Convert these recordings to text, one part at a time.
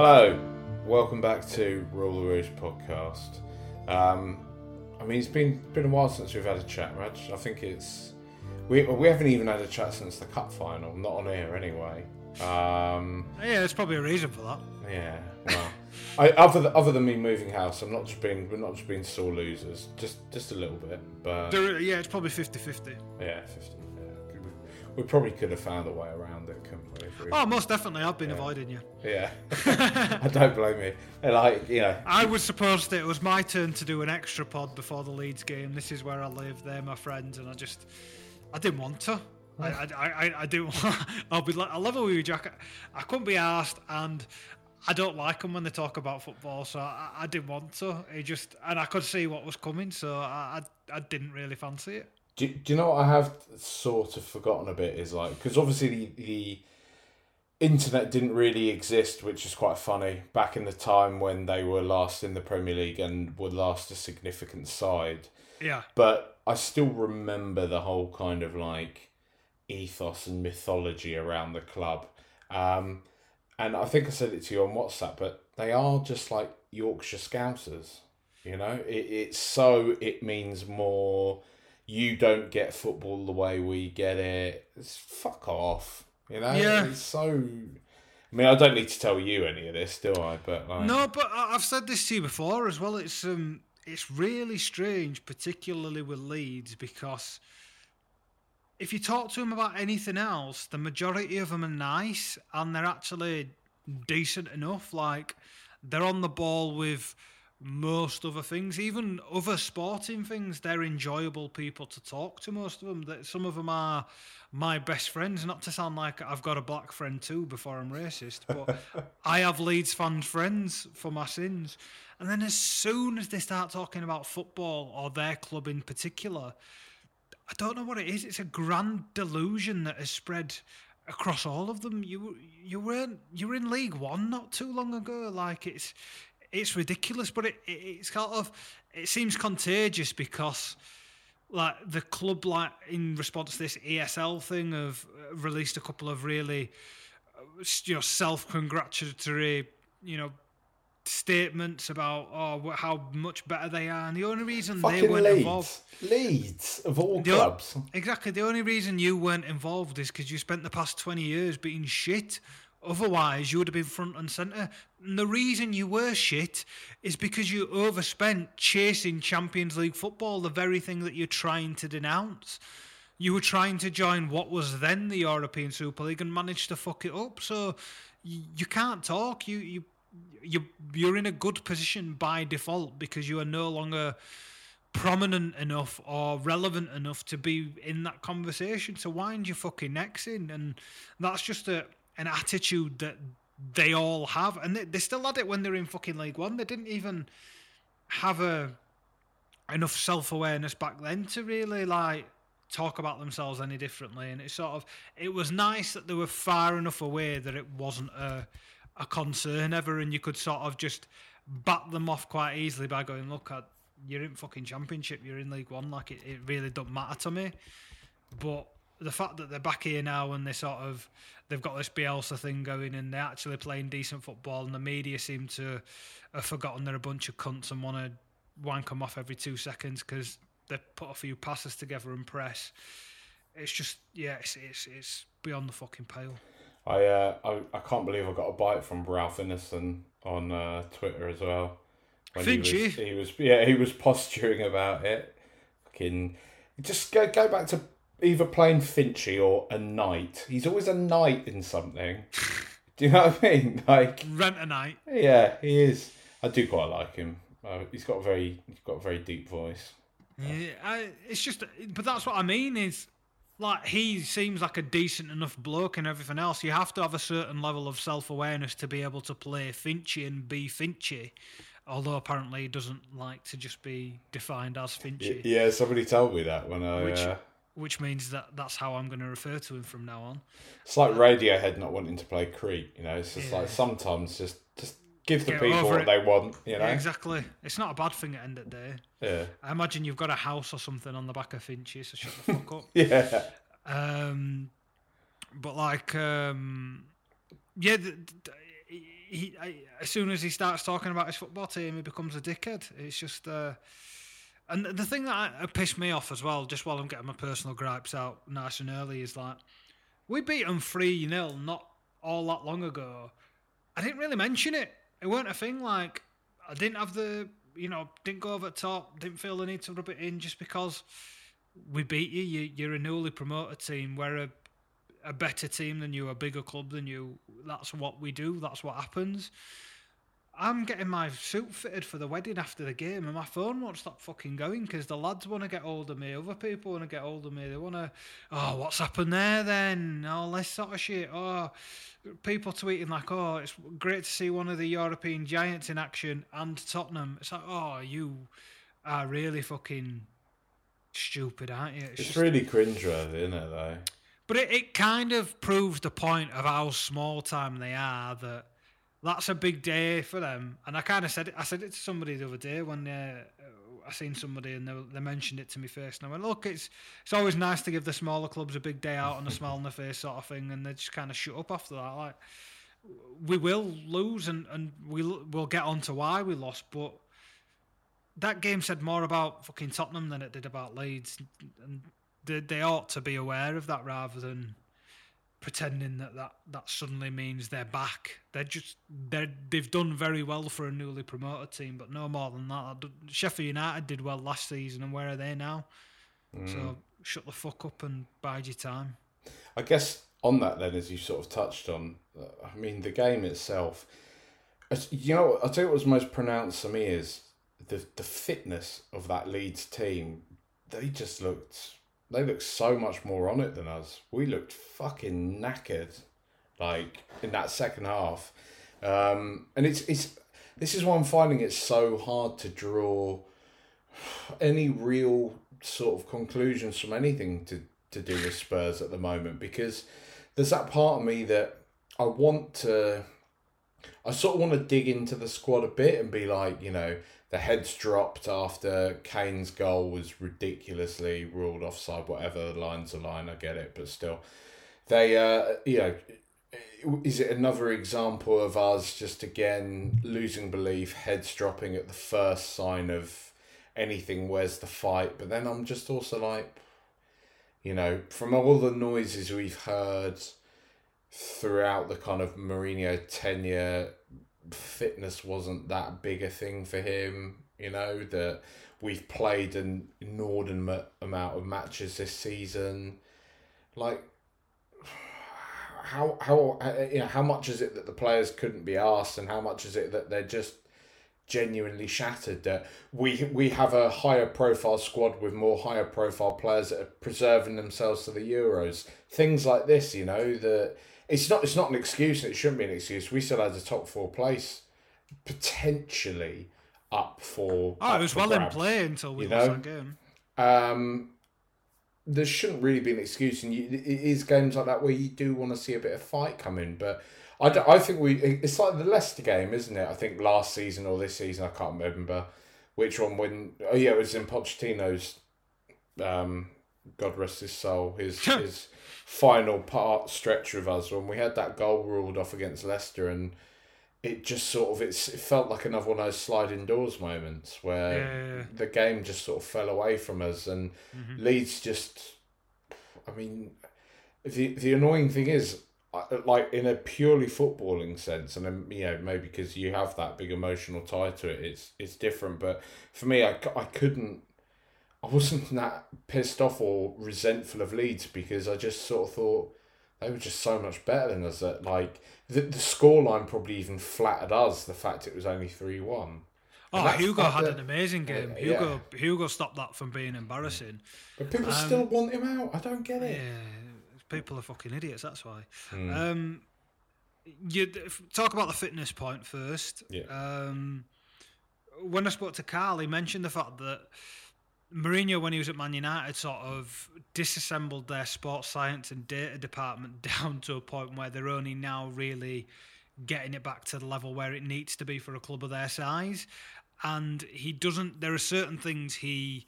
Hello, welcome back to Rule the Rouge podcast. Um, I mean, it's been been a while since we've had a chat, Raj. I think it's we we haven't even had a chat since the cup final, not on air anyway. Um, Yeah, there's probably a reason for that. yeah, well, I, other than, other than me moving house, I'm not just being we're not just being sore losers, just just a little bit, but There, yeah, it's probably 50-50. yeah, 50. Yeah. We, probably could have found a way around it, couldn't we? Oh, most definitely. I've been avoiding you. Yeah, I don't blame you. Like you know, I was supposed that it was my turn to do an extra pod before the Leeds game. This is where I live. They're my friends, and I just, I didn't want to. I, I, I, I do. I'll be. like- I love it with you, Jack. I, I couldn't be asked, and I don't like them when they talk about football. So I, I didn't want to. It just, and I could see what was coming, so I, I, I didn't really fancy it. Do, do you know what I have sort of forgotten a bit is like because obviously the, the internet didn't really exist, which is quite funny back in the time when they were last in the Premier League and were last a significant side. Yeah. But I still remember the whole kind of like ethos and mythology around the club. Um, and I think I said it to you on WhatsApp, but they are just like Yorkshire Scousers. You know, it, it's so it means more. You don't get football the way we get it. It's fuck off. You know, Yeah. It's so. I mean, I don't need to tell you any of this, do I? But like, No, but I've said this to you before as well. It's um, it's really strange, particularly with Leeds, because if you talk to them about anything else, the majority of them are nice and they're actually decent enough. Like they're on the ball with most other things, even other sporting things. They're enjoyable people to talk to. Most of them. That some of them are my best friends. Not to sound like I've got a black friend too. Before I'm racist, but I have Leeds fan friends for my sins. And then as soon as they start talking about football or their club in particular, I don't know what it is. It's a grand delusion that has spread across all of them. You you weren't you were in League One not too long ago. Like it's it's ridiculous, but it, it it's kind of it seems contagious because like the club like in response to this ESL thing have released a couple of really uh, you know self congratulatory you know statements about oh how much better they are and the only reason they weren't involved Leeds, Leeds of all the clubs. Exactly. The only reason you weren't involved is because you spent the past 20 years being shit. Otherwise, you would have been front and centre. And the reason you were shit is because you overspent chasing Champions League football, the very thing that you're trying to denounce. You were trying to join what was then the European Super League and managed to fuck it up. So you, you can't talk. You you you you're in a good position by default because you are no longer prominent enough or relevant enough to be in that conversation. So wind your fucking necks in, and that's just a an attitude that they all have, and they, they still had it when they were in fucking League One. They didn't even have a enough self awareness back then to really like talk about themselves any differently. And it sort of it was nice that they were far enough away that it wasn't a a concern ever, and you could sort of just bat them off quite easily by going, "Look, I, you're in fucking Championship, you're in League One. Like it, it really don't matter to me." But the fact that they're back here now and they sort of they've got this Bielsa thing going and they're actually playing decent football and the media seem to have forgotten they're a bunch of cunts and want to wank them off every two seconds because they put a few passes together and press. It's just yeah, it's it's, it's beyond the fucking pale. I, uh, I I can't believe I got a bite from Ralph Ineson on uh, Twitter as well. when Finchy? He was, he was yeah he was posturing about it. Fucking just go go back to either playing Finchy or a knight. He's always a knight in something. Do you know what I mean? Like Rent a knight. yeah, he is. I do quite like him. Uh, he's got a very he's got a very deep voice. Yeah, I, it's just, but that's what I mean is, like, he seems like a decent enough bloke and everything else. You have to have a certain level of self awareness to be able to play Finchy and be Finchy. Although apparently he doesn't like to just be defined as Finchy, Yeah, somebody told me that when I. Which- uh, which means that that's how I'm going to refer to him from now on. it's like Radiohead not wanting to play Creep. You know, it's just Yeah. like sometimes just just give the Get people what it. they want. You know. Yeah, exactly. It's not a bad thing at the end of the day. Yeah. I imagine you've got a house or something on the back of Finchy, so shut the fuck up. Yeah. Um, but like, um, yeah, th- th- he, I, as soon as he starts talking about his football team, he becomes a dickhead. It's just, uh, and the thing that uh, pissed me off as well, just while I'm getting my personal gripes out nice and early, is like, we beat them 3 0 not all that long ago. I didn't really mention it. It weren't a thing. Like, I didn't have the, you know, didn't go over the top, didn't feel the need to rub it in just because we beat you. you you're a newly promoted team. We're a, a better team than you, a bigger club than you. That's what we do. That's what happens. I'm getting my suit fitted for the wedding after the game, and my phone won't stop fucking going because the lads want to get hold of me. Other people want to get hold of me. They want to, oh, what's happened there then? All this sort of shit. Oh, people tweeting like, oh, it's great to see one of the European giants in action and Tottenham. It's like, oh, you are really fucking stupid, aren't you? It's just- really cringeworthy, isn't it? Though. but it, it kind of proves the point of how small time they are that that's a big day for them. And I kind of said it, I said it to somebody the other day when uh, I seen somebody and they, they mentioned it to me first. And I went, look, it's it's always nice to give the smaller clubs a big day out and a smile on the face sort of thing. And they just kind of shut up after that. Like, we will lose and, and we'll, we'll get on to why we lost. But that game said more about fucking Tottenham than it did about Leeds. And they, they ought to be aware of that rather than pretending that, that that suddenly means they're back. They're just they they've done very well for a newly promoted team, but no more than that. Sheffield United did well last season, and where are they now? So mm. shut the fuck up and bide your time. I guess on that then, as you sort of touched on, I mean the game itself. You know, I'll tell you what was most pronounced to me is the the fitness of that Leeds team. They just looked. They looked so much more on it than us. We looked fucking knackered, like in that second half. Um, and it's it's this is why I'm finding it so hard to draw any real sort of conclusions from anything to, to do with Spurs at the moment because there's that part of me that I want to I sort of want to dig into the squad a bit and be like, you know, the heads dropped after Kane's goal was ridiculously ruled offside, whatever the line's a line, I get it, but still. They uh you know is it another example of us just again losing belief, heads dropping at the first sign of anything where's the fight but then i'm just also like you know from all the noises we've heard throughout the kind of Mourinho tenure fitness wasn't that big a thing for him you know that we've played an inordinate amount of matches this season like how how uh, you know how much is it that the players couldn't be asked and how much is it that they're just genuinely shattered that we we have a higher profile squad with more higher profile players that are preserving themselves for the Euros. Things like this, you know, that it's not it's not an excuse and it shouldn't be an excuse. We still had a top four place potentially up for Oh, up it was well in play until we you lost know? that game. Um there shouldn't really be an excuse, and you, it is games like that where you do want to see a bit of fight come in. But I, I think we it's like the Leicester game, isn't it? I think last season or this season, I can't remember which one. When oh yeah, it was in Pochettino's, um, God rest his soul, his his final part stretch with us when we had that goal ruled off against Leicester, and it just sort of it's it felt like another one of those sliding doors moments where Yeah, yeah, yeah. the game just sort of fell away from us, and Leeds just. I mean, the the annoying thing is, like in a purely footballing sense, and um, you know maybe because you have that big emotional tie to it, it's it's different. But for me, I, I couldn't, I wasn't that pissed off or resentful of Leeds because I just sort of thought they were just so much better than us. That like the the scoreline probably even flattered us. The fact it was only three one. Oh, Hugo had an amazing game. yeah. Hugo Hugo stopped that from being embarrassing. But people Um, still want him out. I don't get Yeah, it. people are fucking idiots. That's why. Hmm. Um, you talk about the fitness point first. Yeah. Um, when I spoke to Carl, he mentioned the fact that Mourinho, when he was at Man United, sort of disassembled their sports science and data department down to a point where they're only now really getting it back to the level where it needs to be for a club of their size. And he doesn't. There are certain things he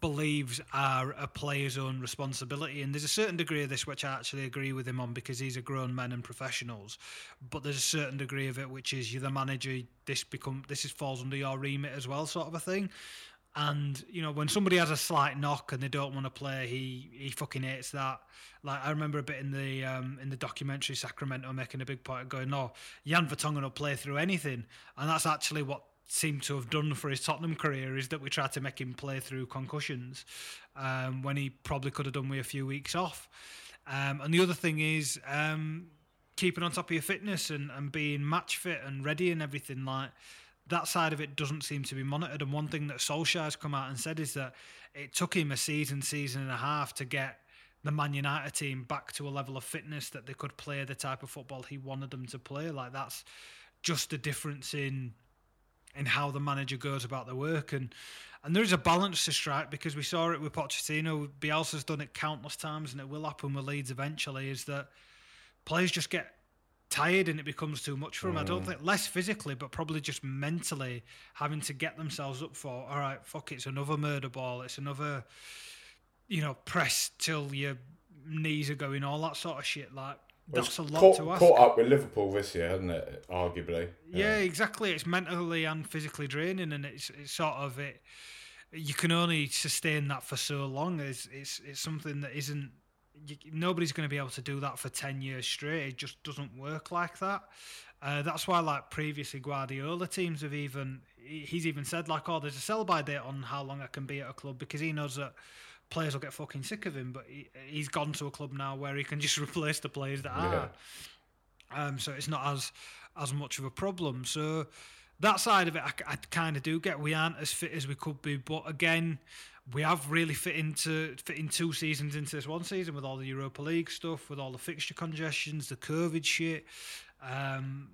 believes are a player's own responsibility. And there's a certain degree of this which I actually agree with him on because he's a grown man and professionals. But there's a certain degree of it which is you're the manager. This become this is falls under your remit as well, sort of a thing. And you know when somebody has a slight knock and they don't want to play, he he fucking hates that. Like I remember a bit in the um, in the documentary Sacramento making a big point of going, no, Jan Vertonghen will play through anything, and that's actually what seemed to have done for his Tottenham career is that we tried to make him play through concussions um, when he probably could have done with a few weeks off. Um, and the other thing is um, keeping on top of your fitness and, and being match fit and ready and everything like that side of it doesn't seem to be monitored. And one thing that Solskjaer's come out and said is that it took him a season, season and a half to get the Man United team back to a level of fitness that they could play the type of football he wanted them to play. Like that's just a difference in in how the manager goes about the work and and there is a balance to strike because we saw it with Pochettino. Bielsa's done it countless times and it will happen with Leeds eventually. Is that players just get tired and it becomes too much for them. I don't mm. think less physically, but probably just mentally having to get themselves up for. All right, fuck, it's another murder ball. It's another, you know, press till your knees are going. All that sort of shit. Like that's a lot caught, to ask. caught up with Liverpool this year, hasn't it? Arguably. Yeah, exactly. It's mentally and physically draining, and it's it's sort of it. You can only sustain that for so long. It's it's it's something that isn't. You, nobody's going to be able to do that for ten years straight. It just doesn't work like that. Uh, that's why, like previously, Guardiola teams have even he's even said like, "Oh, there's a sell by date on how long I can be at a club," because he knows that players will get fucking sick of him. But he, he's gone to a club now where he can just replace the players that are um, so it's not as as much of a problem. So that side of it, I, I kind of do get. We aren't as fit as we could be, but again, we have really fit into fit in two seasons into this one season with all the Europa League stuff, with all the fixture congestions, the COVID shit. Um,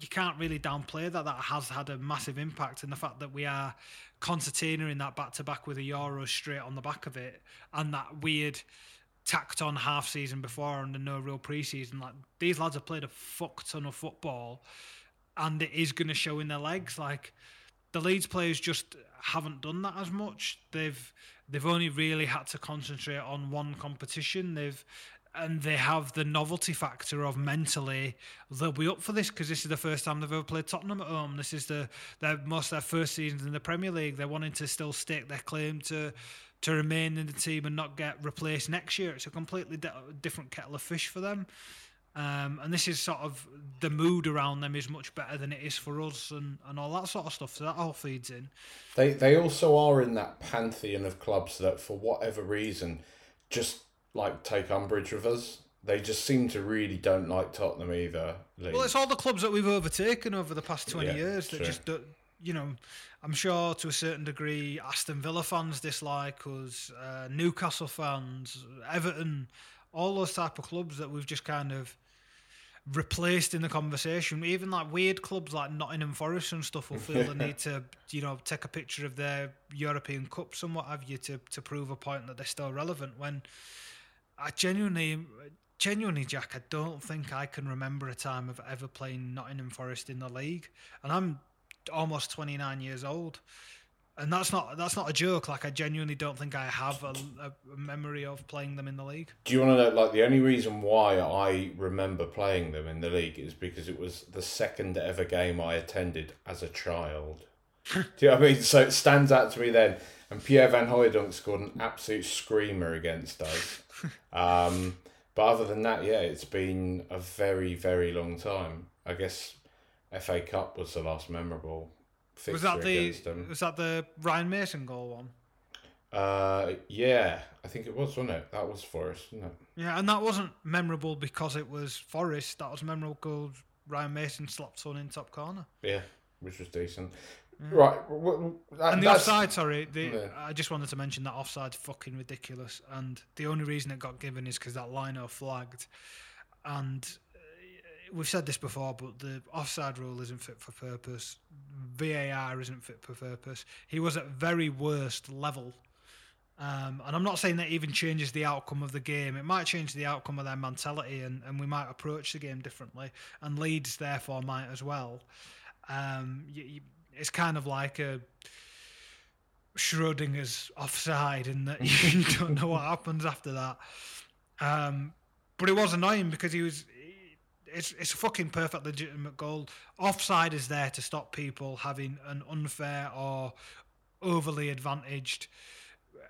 you can't really downplay that. That has had a massive impact, and the fact that we are concertina in that back to back with a Euro straight on the back of it, and that weird tacked on half season before and no real preseason. Like these lads have played a fuck ton of football, and it is going to show in their legs. Like the Leeds players just haven't done that as much. They've they've only really had to concentrate on one competition. They've and they have the novelty factor of mentally they'll be up for this because this is the first time they've ever played Tottenham at home. This is the their most their first seasons in the Premier League. They're wanting to still stake their claim to to remain in the team and not get replaced next year. It's a completely di- different kettle of fish for them. Um, and this is sort of the mood around them is much better than it is for us and, and all that sort of stuff. So that all feeds in. They they also are in that pantheon of clubs that for whatever reason just like take umbrage with us. They just seem to really don't like Tottenham either. Lee. Well, it's all the clubs that we've overtaken over the past 20 Yeah, years that true. just, don't, you know, I'm sure to a certain degree Aston Villa fans dislike us, uh, Newcastle fans, Everton, all those type of clubs that we've just kind of replaced in the conversation. Even like weird clubs like Nottingham Forest and stuff will feel the need to, you know, take a picture of their European Cups and what have you to, to prove a point that they're still relevant when I genuinely, genuinely, Jack, I don't think I can remember a time of ever playing Nottingham Forest in the league, and I'm almost 29 years old, and that's not that's not a joke. Like I genuinely don't think I have a, a memory of playing them in the league. Do you want to know? Like the only reason why I remember playing them in the league is because it was the second ever game I attended as a child. Do you know what I mean? So it stands out to me then. And Pierre Van Hooijdonk scored an absolute screamer against us. Um, But other than that, yeah, it's been a very, very long time. I guess FA Cup was the last memorable Was that the was that the Ryan Mason goal one? Uh, yeah, I think it was, wasn't it? That was Forest, wasn't it? Yeah, and that wasn't memorable because it was Forest. That was memorable because Ryan Mason slapped one in top corner. Yeah, which was decent. Right, w- w- that, And the that's- offside, sorry, the, Yeah. I just wanted to mention that offside's fucking ridiculous. And the only reason it got given is because that lino flagged. And we've said this before, but the offside rule isn't fit for purpose. VAR isn't fit for purpose. He was at very worst level. Um, and I'm not saying that even changes the outcome of the game. It might change the outcome of their mentality, and, and we might approach the game differently. And Leeds, therefore, might as well. Um, you, you, it's kind of like a Schrodinger's offside, in that you don't know what happens after that. Um, but it was annoying because he was. It's it's a fucking perfect legitimate goal. Offside is there to stop people having an unfair or overly advantaged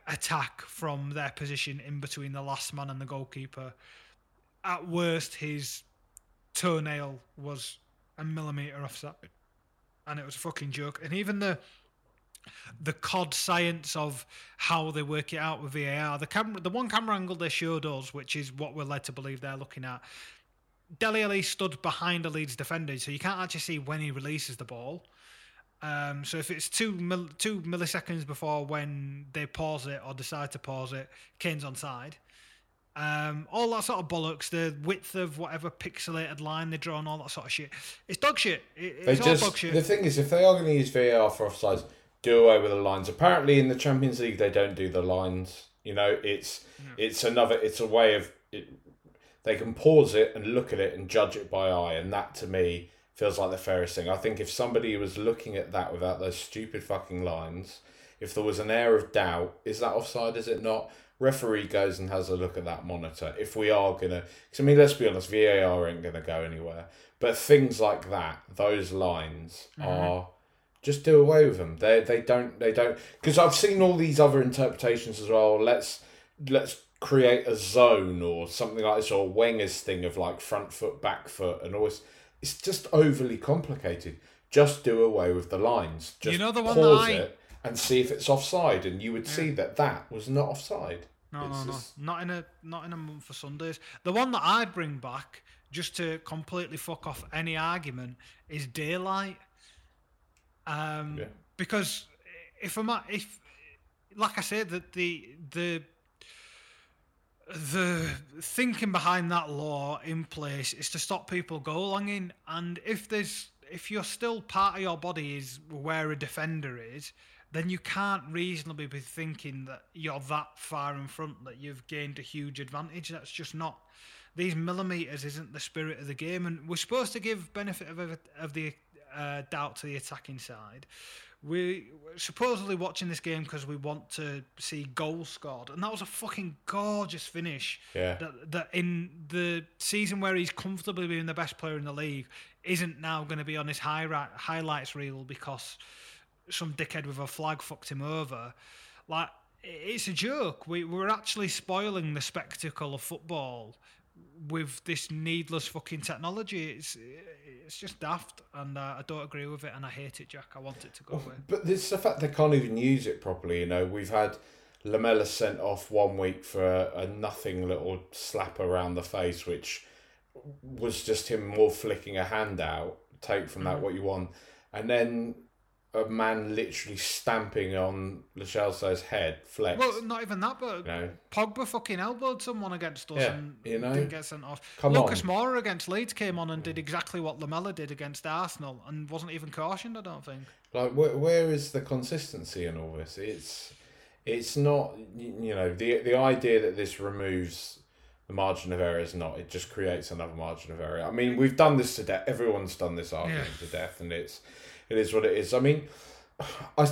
attack from their position in between the last man and the goalkeeper. At worst, his toenail was a millimeter offside, and it was a fucking joke. And even the the cod science of how they work it out with VAR, the camera, the one camera angle they showed us, which is what we're led to believe they're looking at. Dele Alli stood behind the Leeds defender, so you can't actually see when he releases the ball. Um, so if it's two mil- two milliseconds before when they pause it or decide to pause it, Kane's on side. Um, all that sort of bollocks, the width of whatever pixelated line they draw and all that sort of shit. It's dog shit. It, it's all dog just shit. the thing is, if they are going to use VAR for offsides, do away with the lines. Apparently, in the Champions League, they don't do the lines. You know, it's it's another. It's a way of they can pause it and look at it and judge it by eye, and that to me feels like the fairest thing. I think if somebody was looking at that without those stupid fucking lines, if there was an air of doubt, is that offside? Is it not? Referee goes and has a look at that monitor. If we are gonna, because I mean, let's be honest, VAR ain't gonna go anywhere. But things like that, those lines mm-hmm. are just do away with them. They they don't they don't because I've seen all these other interpretations as well. Let's let's create a zone or something like this or Wenger's thing of like front foot, back foot, and always it's just overly complicated. Just do away with the lines. Just know the one pause that I- it and see if it's offside, and you would see that that was not offside. No, It's no, just- no. Not in a not in a month for Sundays. The one that I'd bring back, just to completely fuck off any argument, is daylight. Um, Yeah. because if I'm at- if like I said that the the the thinking behind that law in place is to stop people goal longing and if there's if you're still part of your body is where a defender is then you can't reasonably be thinking that you're that far in front that you've gained a huge advantage. That's just not these millimeters isn't the spirit of the game and we're supposed to give benefit of, of the uh, doubt to the attacking side we we're supposedly watching this game because we want to see goals scored, and that was a fucking gorgeous finish. Yeah. That that in the season where he's comfortably being the best player in the league isn't now going to be on his high highlights reel because some dickhead with a flag fucked him over. Like it's a joke. We we're actually spoiling the spectacle of football with this needless fucking technology. It's it's just daft, and uh, I don't agree with it, and I hate it, Jack. I want it to go away. But it's the fact they can't even use it properly. You know, we've had Lamela sent off one week for a, a nothing little slap around the face, which was just him more flicking a hand out. Take from that what you want, and then a man literally stamping on Lachelse's head, flex. Well, not even that, but you know, Pogba fucking elbowed someone against us Yeah, and you know. didn't get sent off. Come Lucas on. Moura against Leeds came on and did mm. exactly what Lamela did against Arsenal and wasn't even cautioned. I don't think. like where, where is the consistency in all this? It's it's not you know the the idea that this removes the margin of error is not. It just creates another margin of error. I mean, we've done this to death. Everyone's done this argument to death, and it's it is what it is. I mean, I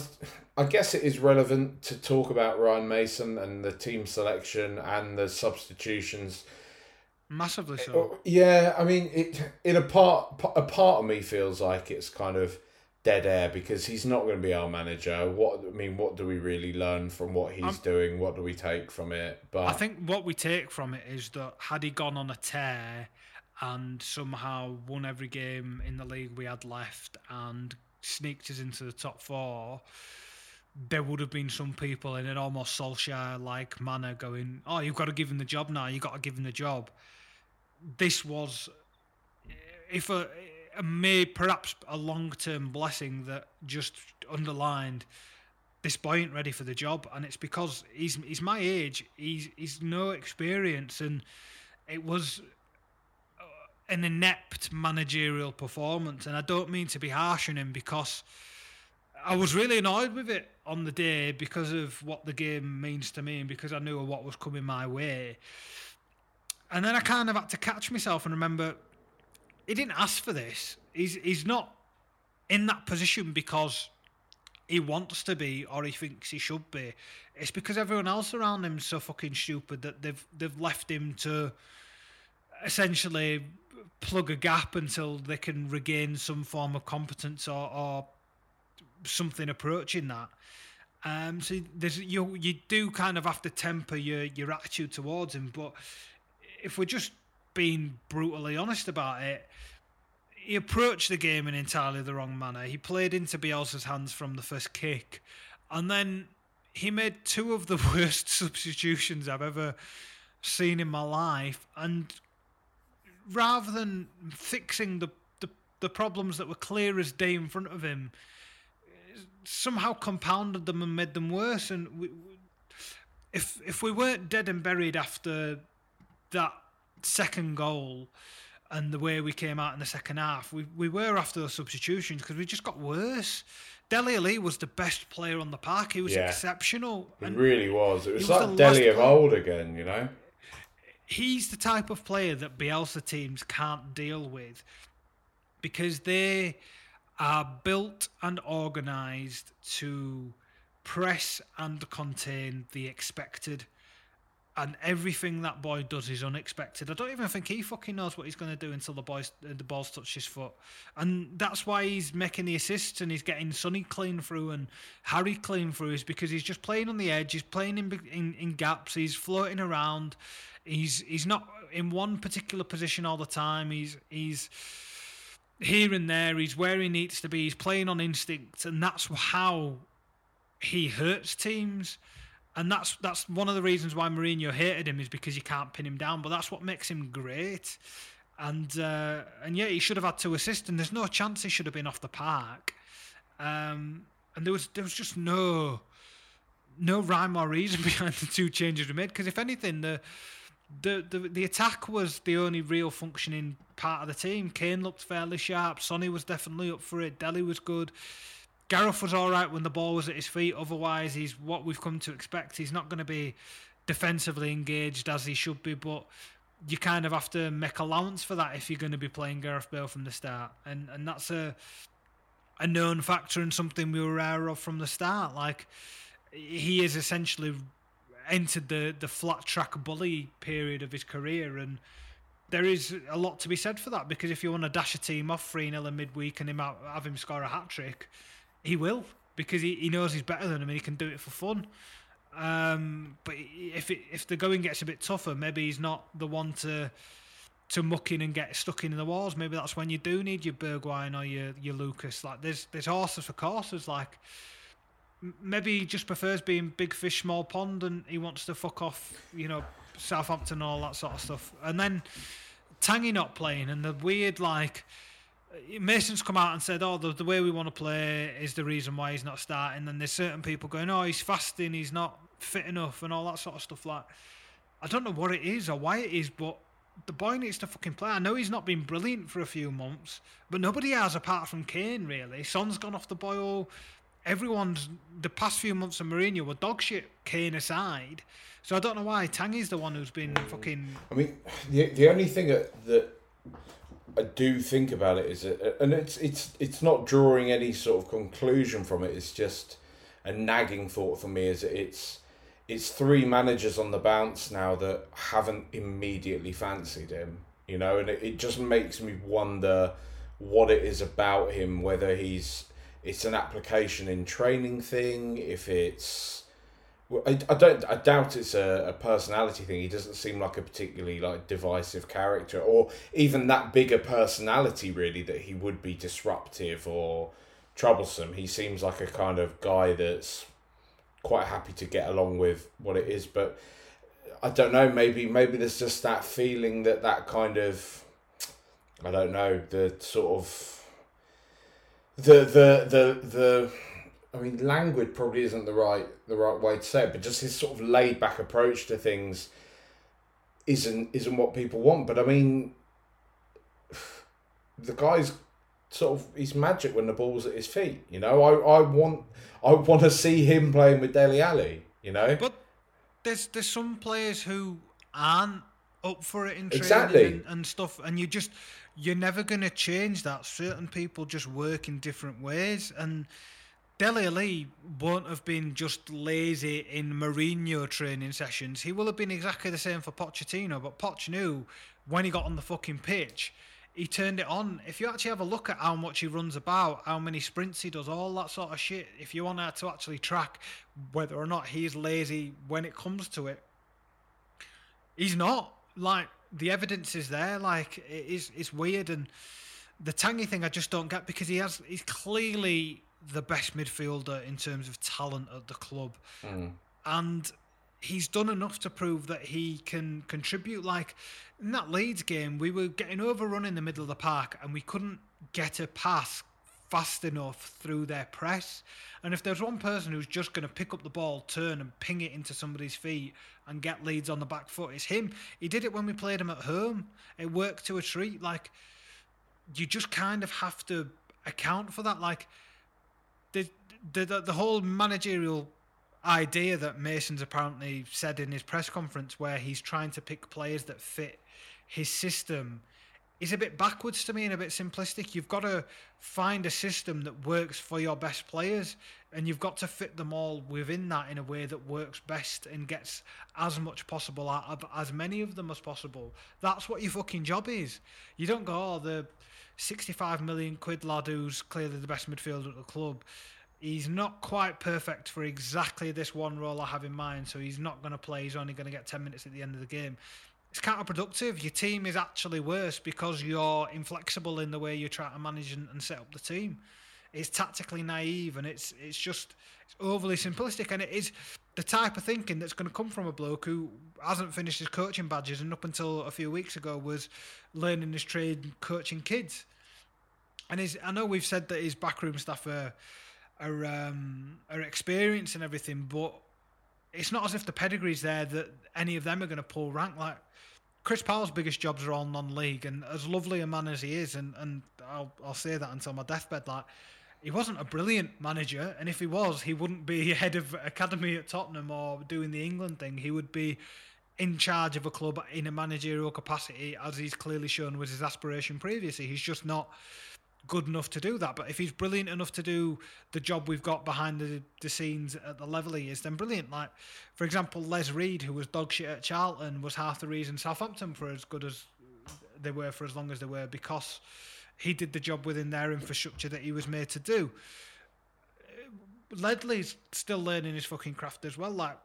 I guess it is relevant to talk about Ryan Mason and the team selection and the substitutions. Massively so. Oh, Yeah, I mean, it in a part a part of me feels like it's kind of dead air because he's not going to be our manager. What I mean, what do we really learn from what he's I'm- doing? What do we take from it? But I think what we take from it is that had he gone on a tear and somehow won every game in the league we had left and sneaked us into the top four, there would have been some people in an almost Solskjaer like manner going, Oh, you've got to give him the job now, you've got to give him the job. This was if a, a may perhaps a long term blessing that just underlined this boy ain't ready for the job, and it's because he's he's my age. He's he's no experience, and it was an inept managerial performance. And I don't mean to be harsh on him because I was really annoyed with it on the day because of what the game means to me and because I knew what was coming my way. And then I kind of had to catch myself and remember he didn't ask for this. He's he's not in that position because he wants to be or he thinks he should be. It's because everyone else around him's so fucking stupid that they've they've left him to essentially plug a gap until they can regain some form of competence or, or something approaching that. Um, so there's you you do kind of have to temper your your attitude towards him, but if we're just being brutally honest about it, he approached the game in entirely the wrong manner. He played into Bielsa's hands from the first kick, and then he made two of the worst substitutions I've ever seen in my life. And rather than fixing the the, the problems that were clear as day in front of him, somehow compounded them and made them worse. And we, if if we weren't dead and buried after that second goal and the way we came out in the second half, we, we were after those substitutions because we just got worse. Dele Alli was the best player on the park. He was Yeah. exceptional. it And really was. It was was like the Dele of player- old again, you know. He's the type of player that Bielsa teams can't deal with because they are built and organised to press and contain the expected. And everything that boy does is unexpected. I don't even think he fucking knows what he's going to do until the boys the balls touch his foot, and that's why he's making the assists and he's getting Sonny clean through and Harry clean through is because he's just playing on the edge. He's playing in in, in gaps. He's floating around. He's he's not in one particular position all the time. He's he's here and there. He's where he needs to be. He's playing on instinct, and that's how he hurts teams. And that's that's one of the reasons why Mourinho hated him is because you can't pin him down. But that's what makes him great. And uh, and yeah, he should have had two assists, and there's no chance he should have been off the park. Um, and there was there was just no no rhyme or reason behind the two changes we made. Because if anything, the, the the the attack was the only real functioning part of the team. Kane looked fairly sharp. Sonny was definitely up for it. Dele was good. Gareth was all right when the ball was at his feet. Otherwise, he's what we've come to expect. He's not going to be defensively engaged as he should be, but you kind of have to make allowance for that if you're going to be playing Gareth Bale from the start, and and that's a a known factor and something we were aware of from the start. Like he is essentially entered the the flat track bully period of his career, and there is a lot to be said for that because if you want to dash a team off 3 0 in midweek and him out, have him score a hat trick, he will because he, he knows he's better than him and he can do it for fun. Um, but if it, if the going gets a bit tougher, maybe he's not the one to to muck in and get stuck in the walls. Maybe that's when you do need your Bergwijn or your your Lucas. Like there's there's horses for courses. Like maybe he just prefers being big fish, small pond, and he wants to fuck off. You know, Southampton, and all that sort of stuff. And then Tanguy not playing, and the weird like. Mason's come out and said, "Oh, the, the way we want to play is the reason why he's not starting." And there's certain people going, "Oh, he's fasting, he's not fit enough, and all that sort of stuff." Like, I don't know what it is or why it is, but the boy needs to fucking play. I know he's not been brilliant for a few months, but nobody has apart from Kane, really. Son's gone off the boil. Everyone's the past few months of Mourinho were dog shit, Kane aside. So I don't know why Tanguy's the one who's been mm. fucking. I mean, the the only thing that, that I do think about it is, that, and it's it's it's not drawing any sort of conclusion from it. It's just a nagging thought for me. Is that it's it's three managers on the bounce now that haven't immediately fancied him. You know, and it, it just makes me wonder what it is about him. Whether he's it's an application in training thing, if it's I, I don't I doubt it's a, a personality thing. He doesn't seem like a particularly like divisive character or even that bigger personality really that he would be disruptive or troublesome. He seems like a kind of guy that's quite happy to get along with what it is, but I don't know, maybe maybe there's just that feeling that that kind of I don't know, the sort of the the the the I mean, languid probably isn't the right the right way to say it, but just his sort of laid back approach to things isn't isn't what people want. But I mean, the guy's sort of he's magic when the ball's at his feet. You know, I, I want I want to see him playing with Dele Alli. You know, but there's there's some players who aren't up for it in training Exactly. and, and stuff, and you just you're never gonna change that. Certain people just work in different ways, and Dele Alli won't have been just lazy in Mourinho training sessions. He will have been exactly the same for Pochettino, but Poch knew when he got on the fucking pitch, he turned it on. If you actually have a look at how much he runs about, how many sprints he does, all that sort of shit, if you want to actually track whether or not he's lazy when it comes to it, he's not. Like the evidence is there. Like it is, it's weird and the Tanguy thing I just don't get because he has he's clearly the best midfielder in terms of talent at the club, mm. and he's done enough to prove that he can contribute. Like in that Leeds game, we were getting overrun in the middle of the park and we couldn't get a pass fast enough through their press. And if there's one person who's just going to pick up the ball, turn and ping it into somebody's feet and get Leeds on the back foot, it's him. He did it when we played him at home. It worked to a treat. Like you just kind of have to account for that. Like the the the, whole managerial idea that Mason's apparently said in his press conference, where he's trying to pick players that fit his system, is a bit backwards to me and a bit simplistic. You've got to find a system that works for your best players, and you've got to fit them all within that in a way that works best and gets as much possible out of as many of them as possible. That's what your fucking job is. You don't go, oh, the 65 million quid lad who's clearly the best midfielder at the club. He's not quite perfect for exactly this one role I have in mind, so he's not going to play. He's only going to get 10 minutes at the end of the game. It's counterproductive. Your team is actually worse because you're inflexible in the way you try to manage and, and set up the team. It's tactically naive and it's it's just it's overly simplistic and it is the type of thinking that's going to come from a bloke who hasn't finished his coaching badges and up until a few weeks ago was learning his trade coaching kids. And his, I know we've said that his backroom staff are are um, are experienced and everything, but it's not as if the pedigree's there that any of them are going to pull rank. Like Chris Powell's biggest jobs are all non-league, and as lovely a man as he is, and and I'll I'll say that until my deathbed, like. He wasn't a brilliant manager, and if he was, he wouldn't be head of academy at Tottenham or doing the England thing. He would be in charge of a club in a managerial capacity, as he's clearly shown was his aspiration previously. He's just not good enough to do that. But if he's brilliant enough to do the job we've got behind the, the scenes at the level he is, then brilliant. Like, for example, Les Reed, who was dog shit at Charlton, was half the reason Southampton for as good as they were for as long as they were because he did the job within their infrastructure that he was made to do. Ledley's still learning his fucking craft as well. Like,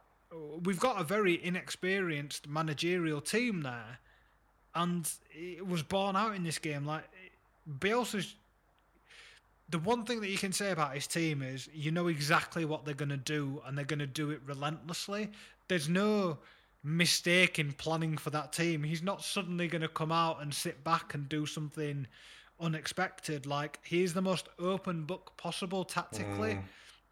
we've got a very inexperienced managerial team there, and it was borne out in this game. Like, Bielsa's the one thing that you can say about his team is you know exactly what they're going to do and they're going to do it relentlessly. There's no mistake in planning for that team. He's not suddenly going to come out and sit back and do something unexpected. Like he's the most open book possible tactically. Mm.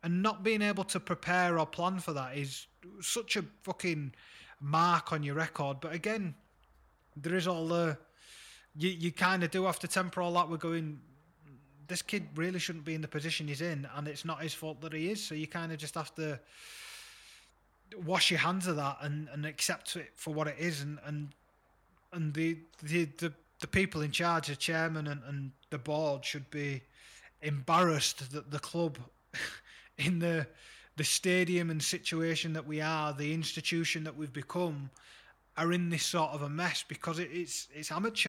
And not being able to prepare or plan for that is such a fucking mark on your record. But again, there is all the you you kind of do have to temper all that. We're going. This kid really shouldn't be in the position he's in, and it's not his fault that he is. So you kind of just have to wash your hands of that and, and accept it for what it is. And and and the the the, the people in charge, the chairman and, and the board, should be embarrassed that the club, in the the stadium and situation that we are, the institution that we've become, are in this sort of a mess because it, it's it's amateur.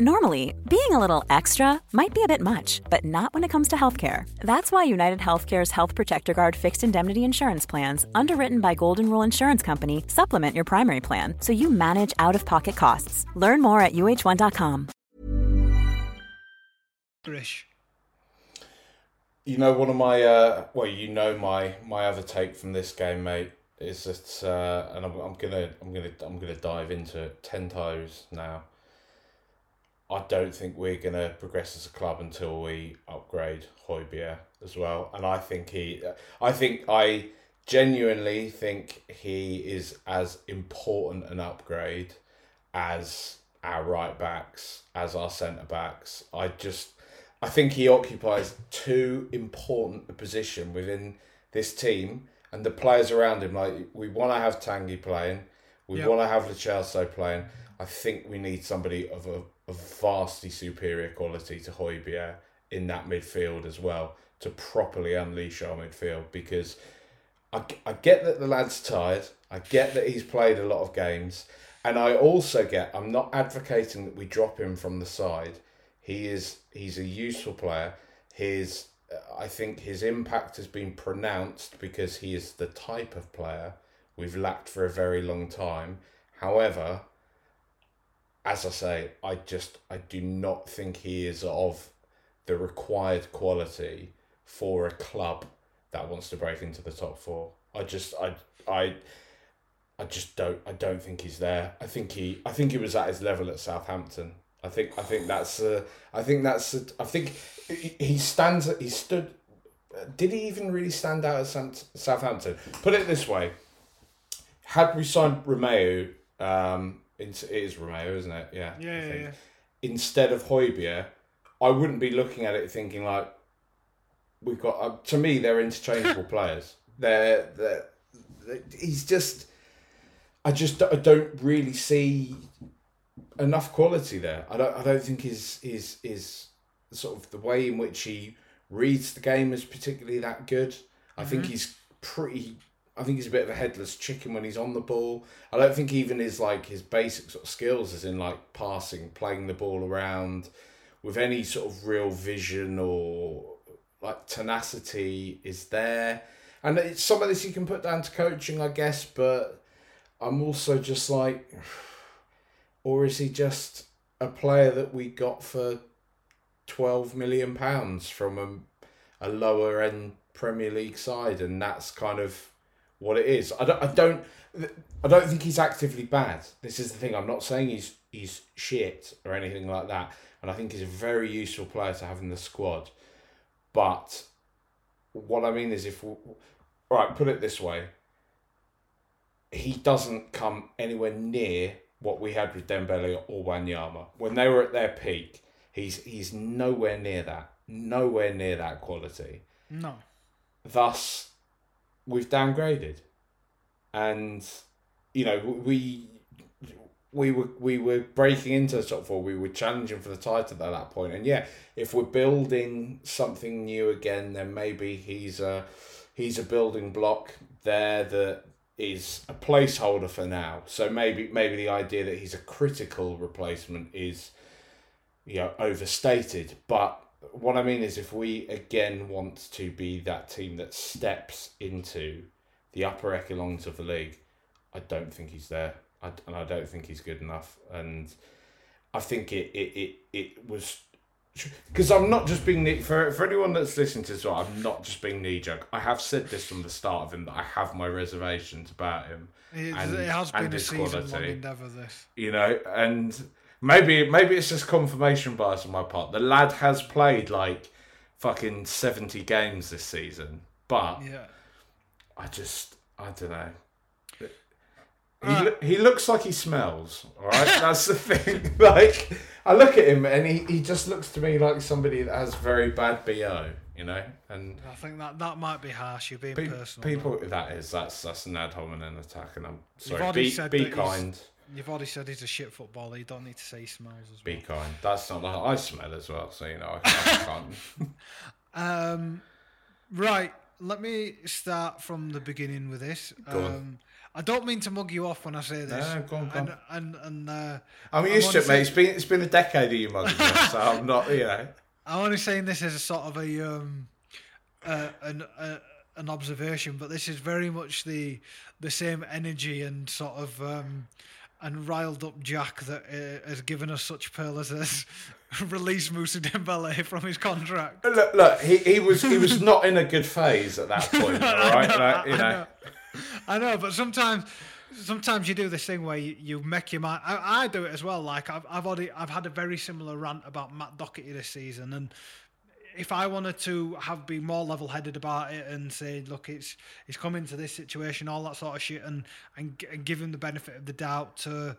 Normally, being a little extra might be a bit much, but not when it comes to healthcare. That's why United Healthcare's Health Protector Guard fixed indemnity insurance plans, underwritten by Golden Rule Insurance Company, supplement your primary plan so you manage out of pocket costs. Learn more at uh1.com. You know, one of my, uh, well, you know, my my other take from this game, mate, is that, uh, and I'm, I'm gonna, I'm gonna, I'm gonna dive into it ten times now I don't think we're going to progress as a club until we upgrade Højbjerg as well. And I think he, I think I genuinely think he is as important an upgrade as our right backs, as our centre backs. I just, I think he occupies too important a position within this team and the players around him. Like we want to have Tanguy playing, we yep. want to have Lo Celso playing. I think we need somebody of a of vastly superior quality to Højbjerg in that midfield as well to properly unleash our midfield because I, I get that the lad's tired. I get that he's played a lot of games. And I also get, I'm not advocating that we drop him from the side. He is, he's a useful player. His, I think his impact has been pronounced because he is the type of player we've lacked for a very long time. However, as I say, I just I do not think he is of the required quality for a club that wants to break into the top four. I just I I I just don't I don't think he's there. I think he I think he was at his level at Southampton. I think I think that's uh, I think that's uh, I think he stands he stood did he even really stand out at Southampton? Put it this way. Had we signed Romeu um, it is Romeu, isn't it? Yeah. Yeah, yeah, yeah. Instead of Højbjerg, I wouldn't be looking at it thinking like we've got. Uh, to me, they're interchangeable players. They're, they're, they're, he's just. I just I don't really see enough quality there. I don't I don't think his his his sort of the way in which he reads the game is particularly that good. I mm-hmm. think he's pretty I think he's a bit of a headless chicken when he's on the ball. I don't think even his like his basic sort of skills, as in like passing, playing the ball around, with any sort of real vision or like tenacity is there. And it's some of this you can put down to coaching, I guess, but I'm also just like, or is he just a player that we got for twelve million pounds from a, a lower end Premier League side, and that's kind of what it is. I don't, I don't, I don't think he's actively bad. This is the thing. I'm not saying he's he's shit or anything like that. And I think he's a very useful player to have in the squad. But what I mean is, if we, right, put it this way, he doesn't come anywhere near what we had with Dembele or Wanyama when they were at their peak. He's he's nowhere near that. Nowhere near that quality. No. Thus, we've downgraded, and you know we we were we were breaking into the top four. We were challenging for the title at that point, and yeah, if we're building something new again, then maybe he's a he's a building block there that is a placeholder for now. So maybe maybe the idea that he's a critical replacement is you know overstated, but what I mean is, if we again want to be that team that steps into the upper echelons of the league, I don't think he's there, I, and I don't think he's good enough. And I think it it it, it was because I'm not just being for for anyone that's listening to this. Well, I'm not just being knee jerk. I have said this from the start of him that I have my reservations about him. It, and, it has been a season long endeavour. This, you know, and Maybe maybe it's just confirmation bias on my part. The lad has played like fucking seventy games this season, but yeah, I just I don't know. He, lo- he looks like he smells. All right, that's the thing. Like I look at him and he, he just looks to me like somebody that has very bad bo. You know, and I think that that might be harsh. You're being pe- personal. people that is that's that's an ad hominem attack, and I'm sorry. Be, be that he's- kind. You've already said he's a shit footballer. You don't need to say he smells as well. Be kind. That's not like I smell as well, so you know I can't. Um, right. Let me start from the beginning with this. Go on. um, I don't mean to mug you off when I say this. No, go on, go and, on. and and uh, I'm I used to wanna it, mate. It's been it's been a decade of you mugging me, so I'm not. You know. I'm only saying this as a sort of a um, uh, an uh, an observation, but this is very much the the same energy and sort of um, and riled up Jack that uh, has given us such pearls as release Mousa Dembele from his contract. Look, look. He, he was he was not in a good phase at that point. All right, like, you I know. know. I know, but sometimes, sometimes you do this thing where you, you make your mind. I, I do it as well. Like I've, I've already, I've had a very similar rant about Matt Doherty this season, and if I wanted to have been more level-headed about it and say, look, it's it's come into this situation, all that sort of shit, and and, and give him the benefit of the doubt to.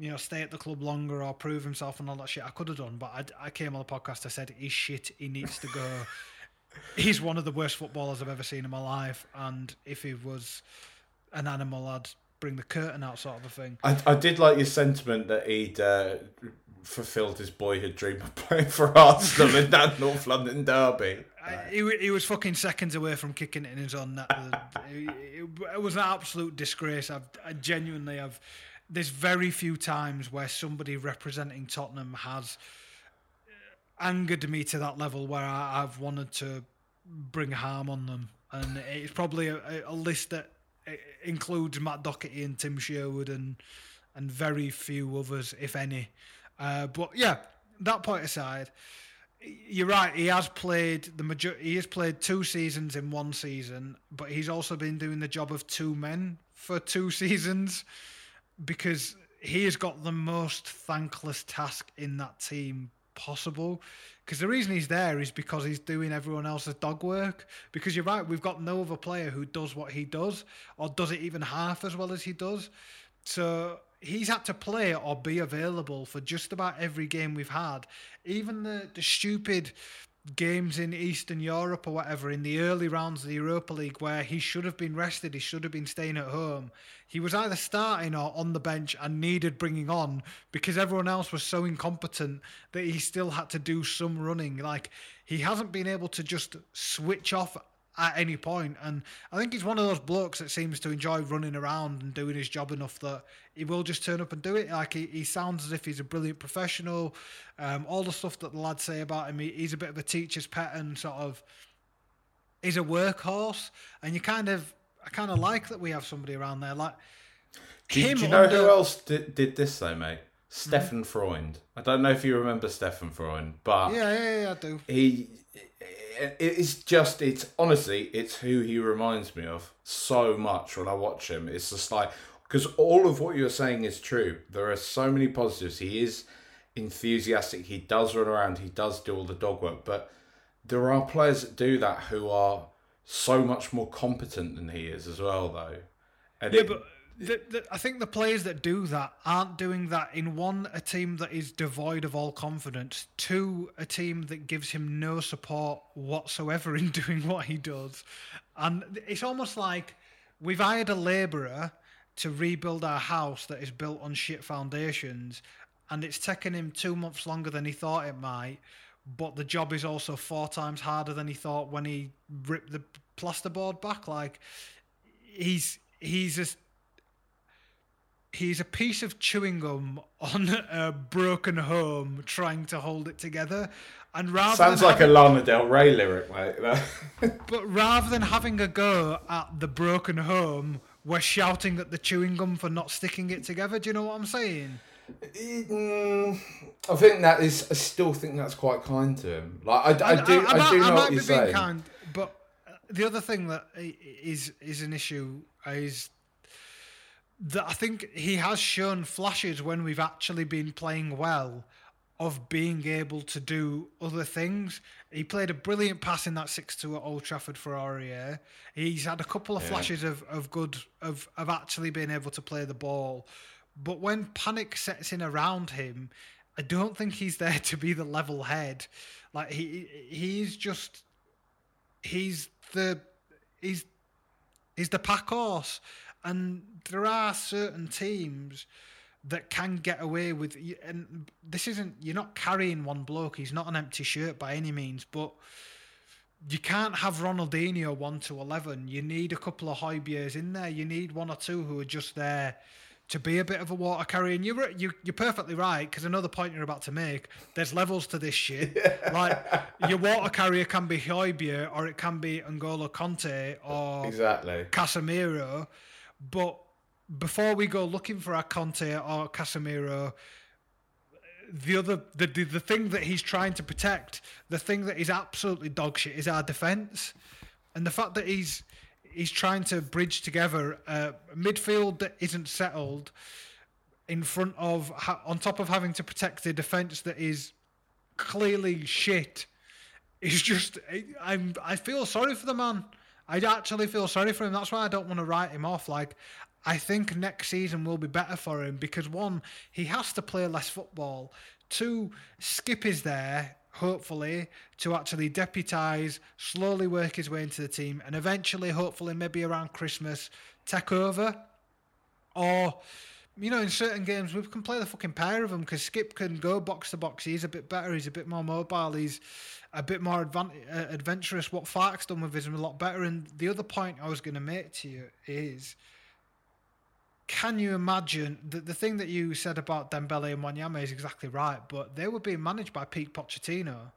You know, stay at the club longer or prove himself and all that shit. I could have done, but I, I came on the podcast. I said he's shit. He needs to go he's one of the worst footballers I've ever seen in my life. And if he was an animal, I'd bring the curtain out, sort of a thing. I, I did like your sentiment that he'd uh, fulfilled his boyhood dream of playing for Arsenal in that North London derby. I, he, he was fucking seconds away from kicking it in his own net. it, it- it was an absolute disgrace. I've I genuinely, I've. There's very few times where somebody representing Tottenham has angered me to that level where I, I've wanted to bring harm on them, and it's probably a, a list that uh, includes Matt Doherty and Tim Sherwood and and very few others, if any. Uh, but yeah, that point aside, you're right. He has played the major. He has played two seasons in one season, but he's also been doing the job of two men for two seasons because he has got the most thankless task in that team possible. Because the reason he's there is because he's doing everyone else's dog work. Because you're right, we've got no other player who does what he does, or does it even half as well as he does. So he's had to play or be available for just about every game we've had. Even the, the stupid games in Eastern Europe or whatever in the early rounds of the Europa League where he should have been rested, he should have been staying at home. He was either starting or on the bench and needed bringing on because everyone else was so incompetent that he still had to do some running. Like he hasn't been able to just switch off at any point. And I think he's one of those blokes that seems to enjoy running around and doing his job enough that he will just turn up and do it. Like he, he sounds as if he's a brilliant professional. Um, all the stuff that the lads say about him, he, he's a bit of a teacher's pet and sort of he's a workhorse. And you kind of, I kind of like that we have somebody around there. Like Do, you- him do you know under- who else did, did this though, mate? Steffen Freund. I don't know if you remember Steffen Freund, but Yeah, yeah, yeah, I do. he it's just it's honestly it's who he reminds me of so much when I watch him. It's just like because all of what you're saying is true. There are so many positives. He is enthusiastic. He does run around. He does do all the dog work. But there are players that do that who are so much more competent than he is as well, though. And Yeah, it- but the, the, I think the players that do that aren't doing that in one, a team that is devoid of all confidence, two, a team that gives him no support whatsoever in doing what he does. And it's almost like we've hired a labourer to rebuild our house that is built on shit foundations, and it's taken him two months longer than he thought it might. But the job is also four times harder than he thought when he ripped the plasterboard back. Like he's he's just he's a piece of chewing gum on a broken home trying to hold it together. And rather sounds like a Lana Del Rey lyric, mate. but rather than having a go at the broken home, we're shouting at the chewing gum for not sticking it together. Do you know what I'm saying? Mm, I think that is. I still think that's quite kind to him. Like I, I, do. I, might- do know what you're saying. kind, but the other thing that is is an issue is that I think he has shown flashes when we've actually been playing well of being able to do other things. He played a brilliant pass in that 6 2 at Old Trafford for Aurier. He's had a couple of Yeah. flashes of, of good, of, of actually being able to play the ball. But when panic sets in around him, I don't think he's there to be the level head. Like he he's just he's the he's he's the pack horse, and there are certain teams that can get away with. And this isn't you're not carrying one bloke. He's not an empty shirt by any means, but. You can't have Ronaldinho one to eleven. You need a couple of Højbjergs in there. You need one or two who are just there to be a bit of a water carrier. And you're you, you're perfectly right because another point you're about to make. There's levels to this shit. Like your water carrier can be Højbjerg or it can be N'Golo Kanté or Exactly. Casemiro. But before we go looking for our Kanté or Casemiro, the other the, the the thing that he's trying to protect, the thing that is absolutely dog shit, is our defence, and the fact that he's he's trying to bridge together uh, a midfield that isn't settled in front of on top of having to protect the defence that is clearly shit. It's just I'm I feel sorry for the man. I actually feel sorry for him. That's why I don't want to write him off. Like I think next season will be better for him because one, he has to play less football. Two, Skipp is there, hopefully, to actually deputise, slowly work his way into the team, and eventually, hopefully, maybe around Christmas, take over. Or, you know, in certain games, we can play the fucking pair of them because Skipp can go box to box. He's a bit better. He's a bit more mobile. He's a bit more advan- uh, adventurous. What Farke's done with him a lot better. And the other point I was going to make to you is can you imagine that the thing that you said about Dembele and Wanyama is exactly right, but they were being managed by Pete Pochettino.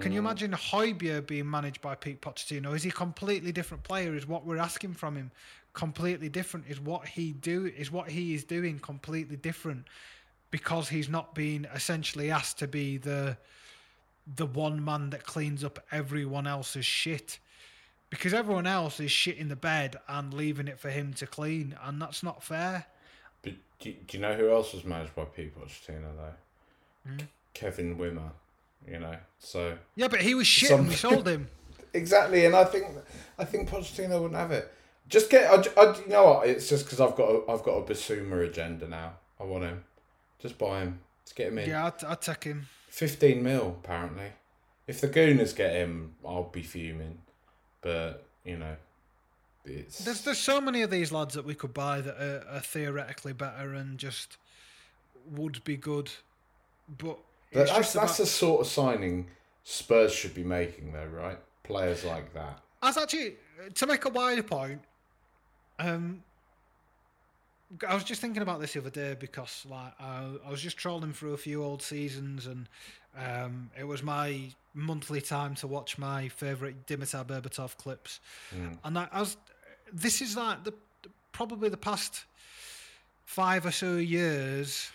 Can you imagine Højbjerg being managed by Pete Pochettino? Is he a completely different player? Is what we're asking from him completely different? Is what he do is what he is doing completely different because he's not being essentially asked to be the the one man that cleans up everyone else's shit because everyone else is shit in the bed and leaving it for him to clean, and that's not fair. But do, do you know who else was managed by Pete Pochettino though? Hmm? Kevin Wimmer. You know, so Yeah, but he was shit Some- and we sold him. exactly, and I think I think Pochettino wouldn't have it. Just get, I, I, you know what? It's just because I've got a, I've got a Bissouma agenda now. I want him. Just buy him. Let's get him in. Yeah, I'd, I'd take him. Fifteen mil apparently. If the Gooners get him, I'll be fuming. But you know, it's There's there's so many of these lads that we could buy that are, are theoretically better and just would be good, but But that's that's about- the sort of signing Spurs should be making, though, right? Players like that. As actually to make a wider point, um, I was just thinking about this the other day because like I, I was just trolling through a few old seasons and um, it was my monthly time to watch my favourite Dimitar Berbatov clips, and I, I was this is like the probably the past five or so years,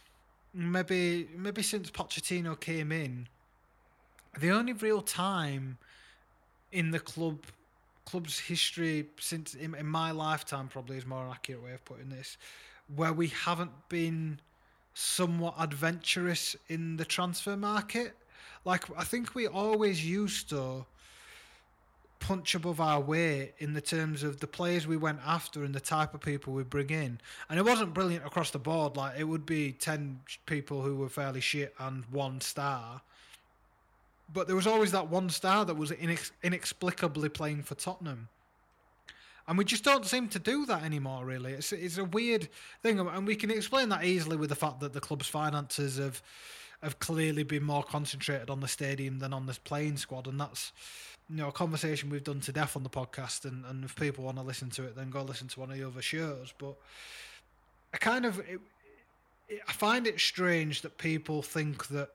maybe maybe since Pochettino came in, the only real time in the club club's history since in, in my lifetime probably is more an accurate way of putting this where we haven't been somewhat adventurous in the transfer market. Like i think we always used to punch above our weight in the terms of the players we went after and the type of people we bring in and it wasn't brilliant across the board like it would be 10 people who were fairly shit and one star but there was always that one star that was inex- inexplicably playing for Tottenham. And we just don't seem to do that anymore, really. It's, it's a weird thing. And we can explain that easily with the fact that the club's finances have, have clearly been more concentrated on the stadium than on the playing squad. And that's you know, a conversation we've done to death on the podcast. And, and if people want to listen to it, then go listen to one of the other shows. But I kind of. It, it, I find it strange that people think that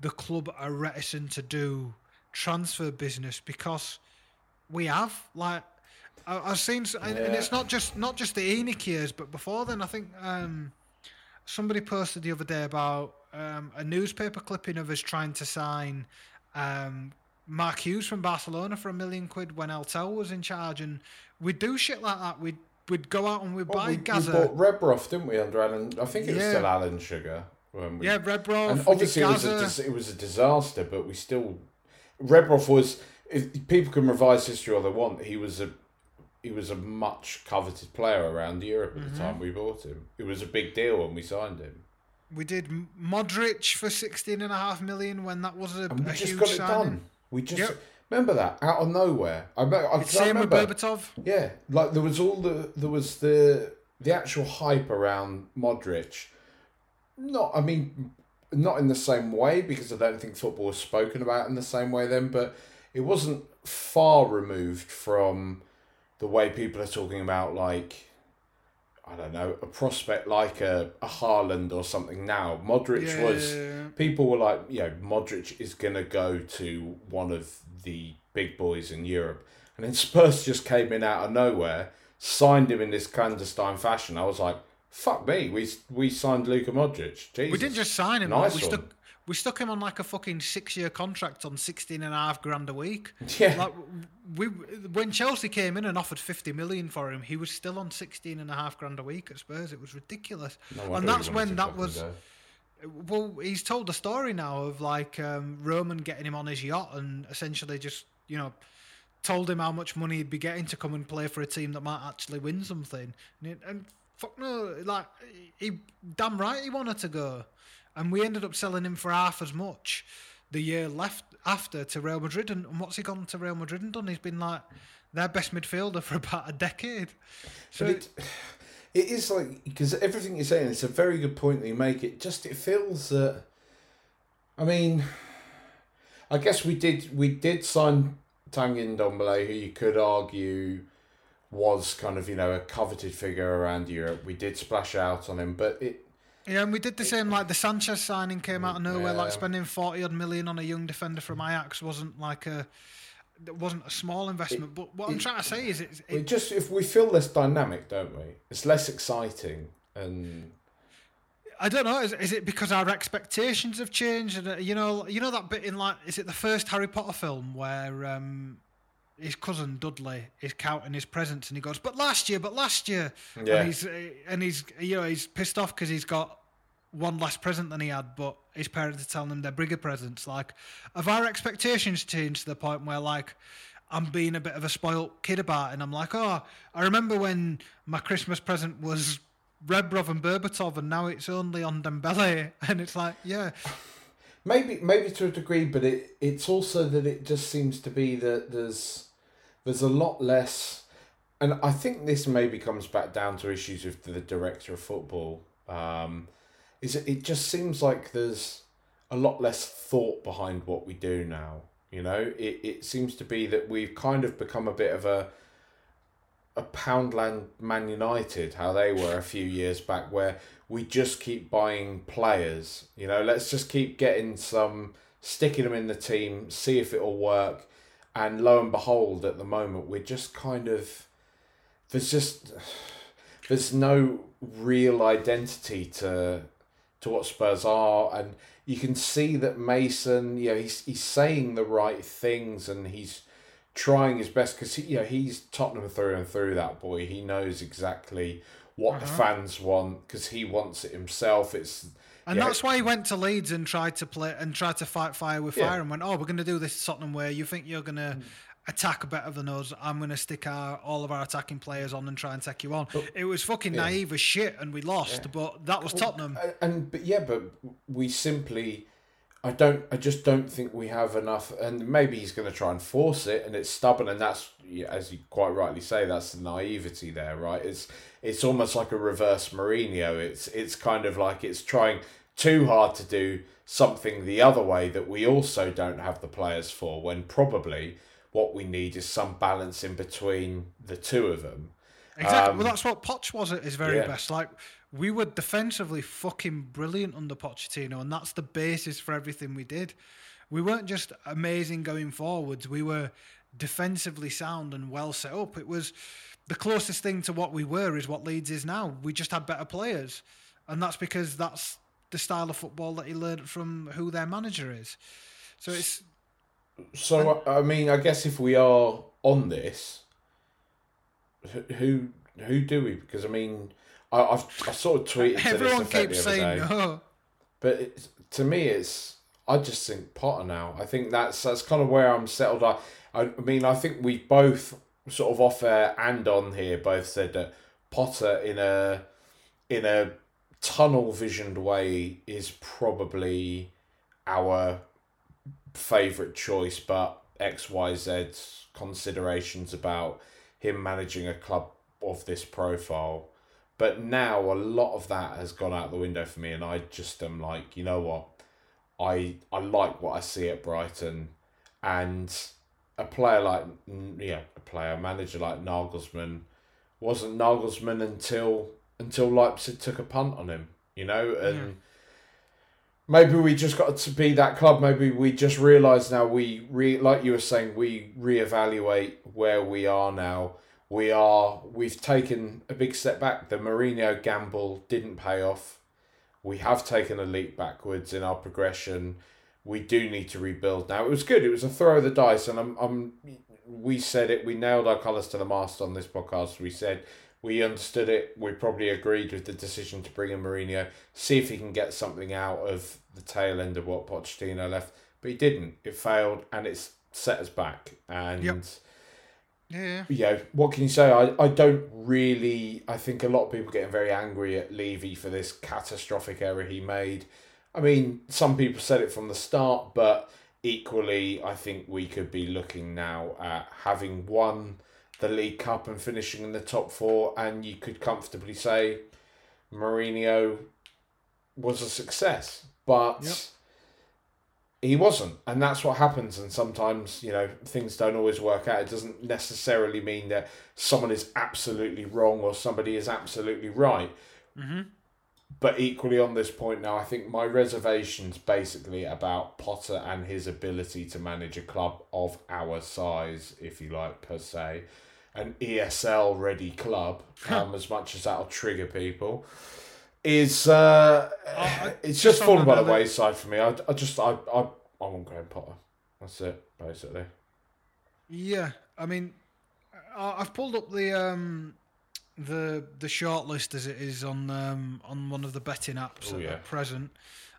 the club are reticent to do transfer business because we have like I, I've seen s- and, and it's not just not just the ENIC years but before then I think um, somebody posted the other day about um, a newspaper clipping of us trying to sign um, Mark Hughes from Barcelona for a million quid when Eltel was in charge and we'd do shit like that we'd we'd go out and we'd Well, buy we, we Gaza bought Rebrov, didn't we, under Alan? I think it was Yeah. still Alan Sugar. When we, Yeah, Rebrov. and obviously it was, a, it was a disaster, but we still. Rebrov was. If people can revise history all they want, he was a. He was a much coveted player around Europe at the Mm-hmm. time we bought him. It was a big deal when we signed him. We did Modric for sixteen and a half million when that was a, And we a just huge got it signing. done. We just Yep. remember that out of nowhere. I, me- I, 'cause I Same with remember, Berbatov. Yeah, like there was all the there was the the actual hype around Modric. Not, I mean, not in the same way because I don't think football was spoken about in the same way then. But it wasn't far removed from the way people are talking about like. I don't know, a prospect like a, a Haaland or something now. Modric was people were like, you know, Modric is going to go to one of the big boys in Europe. And then Spurs just came in out of nowhere, signed him in this clandestine fashion. I was like, fuck me, we we signed Luka Modric. Jesus. We didn't just sign him. Nice we one. stuck we stuck him on like a fucking six year contract on sixteen and a half grand a week. Yeah. Like we when Chelsea came in and offered fifty million for him, he was still on sixteen and a half grand a week at Spurs. It was ridiculous. No and that's when that was well, he's told the story now of like um, Roman getting him on his yacht and essentially just you know told him how much money he'd be getting to come and play for a team that might actually win something. And, it, and fuck no, like he damn right he wanted to go, and we ended up selling him for half as much the year left after to Real Madrid. And, what's he gone to Real Madrid and done? He's been like their best midfielder for about a decade. So it, it is like because everything you're saying, it's a very good point that you make. It just it feels that. I mean, I guess we did we did sign Tanguy Ndombele, who you could argue was kind of you know a coveted figure around Europe. We did splash out on him, but it Yeah, and we did the same. Like the Sanchez signing came out of nowhere. Like spending forty odd million on a young defender from Ajax wasn't like a, it wasn't a small investment. but what I'm trying to say is, it's, it it, just if we feel less dynamic, don't we? It's less exciting and. I don't know. Is, is it because our expectations have changed? And uh, you know, you know that bit in like, is it the first Harry Potter film where um, his cousin Dudley is counting his presents and he goes, "But last year, but last year," Yeah. and he's uh, and he's you know he's pissed off because he's got one less present than he had, but his parents are telling him they're bigger presents. Like, have our expectations changed to the point where like I'm being a bit of a spoilt kid about it, and I'm like, oh, I remember when my Christmas present was Rebrov and Berbatov, and now it's only Ndombele, and it's like, yeah, Maybe, maybe to a degree, but it it's also that it just seems to be that there's there's a lot less, and I think this maybe comes back down to issues with the director of football. Um, is it, it just seems like there's a lot less thought behind what we do now. You know, it it seems to be that we've kind of become a bit of a a Poundland Man United, how they were a few years back, where we just keep buying players. You know, let's just keep getting some, sticking them in the team, see if it'll work. And lo and behold, at the moment, we're just kind of, there's just, there's no real identity to to what Spurs are, and you can see that Mason, you know, he's he's saying the right things and he's trying his best because he, you know, he's Tottenham through and through. That boy, he knows exactly what the uh-huh. fans want because he wants it himself. It's and yeah, that's why he went to Leeds and tried to play and tried to fight fire with Yeah. fire, and went, oh, we're going to do this Tottenham way. You think you're going to mm. Attack better than us? I'm going to stick our all of our attacking players on and try and take you on. it was fucking naive as shit, and we lost, but that was Tottenham. and, and but yeah, but we simply. I don't. I just don't think we have enough, and maybe he's going to try and force it, and it's stubborn, and that's as you quite rightly say, that's the naivety there, right? It's it's almost like a reverse Mourinho. It's it's kind of like it's trying too hard to do something the other way that we also don't have the players for. When probably what we need is some balance in between the two of them. Exactly. well, um, that's what Poch was at his very yeah. best. Like we were defensively fucking brilliant under Pochettino, and that's the basis for everything we did. We weren't just amazing going forwards. We were defensively sound and well set up. It was the closest thing to what we were is what Leeds is now. We just had better players, and that's because that's the style of football that he learned from who their manager is. So it's So I mean, I guess if we are on this, who who, do we? Because I mean, I, I've I sort of tweeted to this everyone keeps saying day. no. But it's, to me, it's I just think Potter now. I think that's that's kind of where I'm settled. I I mean, I think we both sort of off air and on here both said that Potter in a in a tunnel visioned way is probably our favourite choice, but XYZ considerations about him managing a club of this profile. But now a lot of that has gone out the window for me, and I just am like, you know what? I I like what I see at Brighton, and a player like yeah, a player manager like Nagelsmann wasn't Nagelsmann until until Leipzig took a punt on him, you know, and. Yeah maybe we just got to be that club. Maybe we just realise now we re like you were saying we reevaluate where we are now. We are we've taken a big step back. The Mourinho gamble didn't pay off. We have taken a leap backwards in our progression. We do need to rebuild now. It was good. It was a throw of the dice, and I'm, I'm we said it. We nailed our colours to the mast on this podcast. We said we understood it. We probably agreed with the decision to bring in Mourinho, see if he can get something out of the tail end of what Pochettino left. But he didn't. It failed, and it's set us back. And yep. yeah, you know, what can you say? I, I don't really. I think a lot of people getting very angry at Levy for this catastrophic error he made. I mean, some people said it from the start, but equally, I think we could be looking now at having won the League Cup and finishing in the top four, and you could comfortably say Mourinho was a success, but yep. he wasn't, and that's what happens. And sometimes you know things don't always work out. It doesn't necessarily mean that someone is absolutely wrong or somebody is absolutely right. Mm-hmm. But equally on this point now, I think my reservations basically about Potter and his ability to manage a club of our size, if you like, per se, an ESL ready club, um, as much as that'll trigger people, is uh, oh, it's just fallen by the wayside for me. I, I just I I I want Graham Potter. That's it basically. Yeah, I mean, I've pulled up the um the the shortlist as it is on um on one of the betting apps Ooh, at, yeah. present.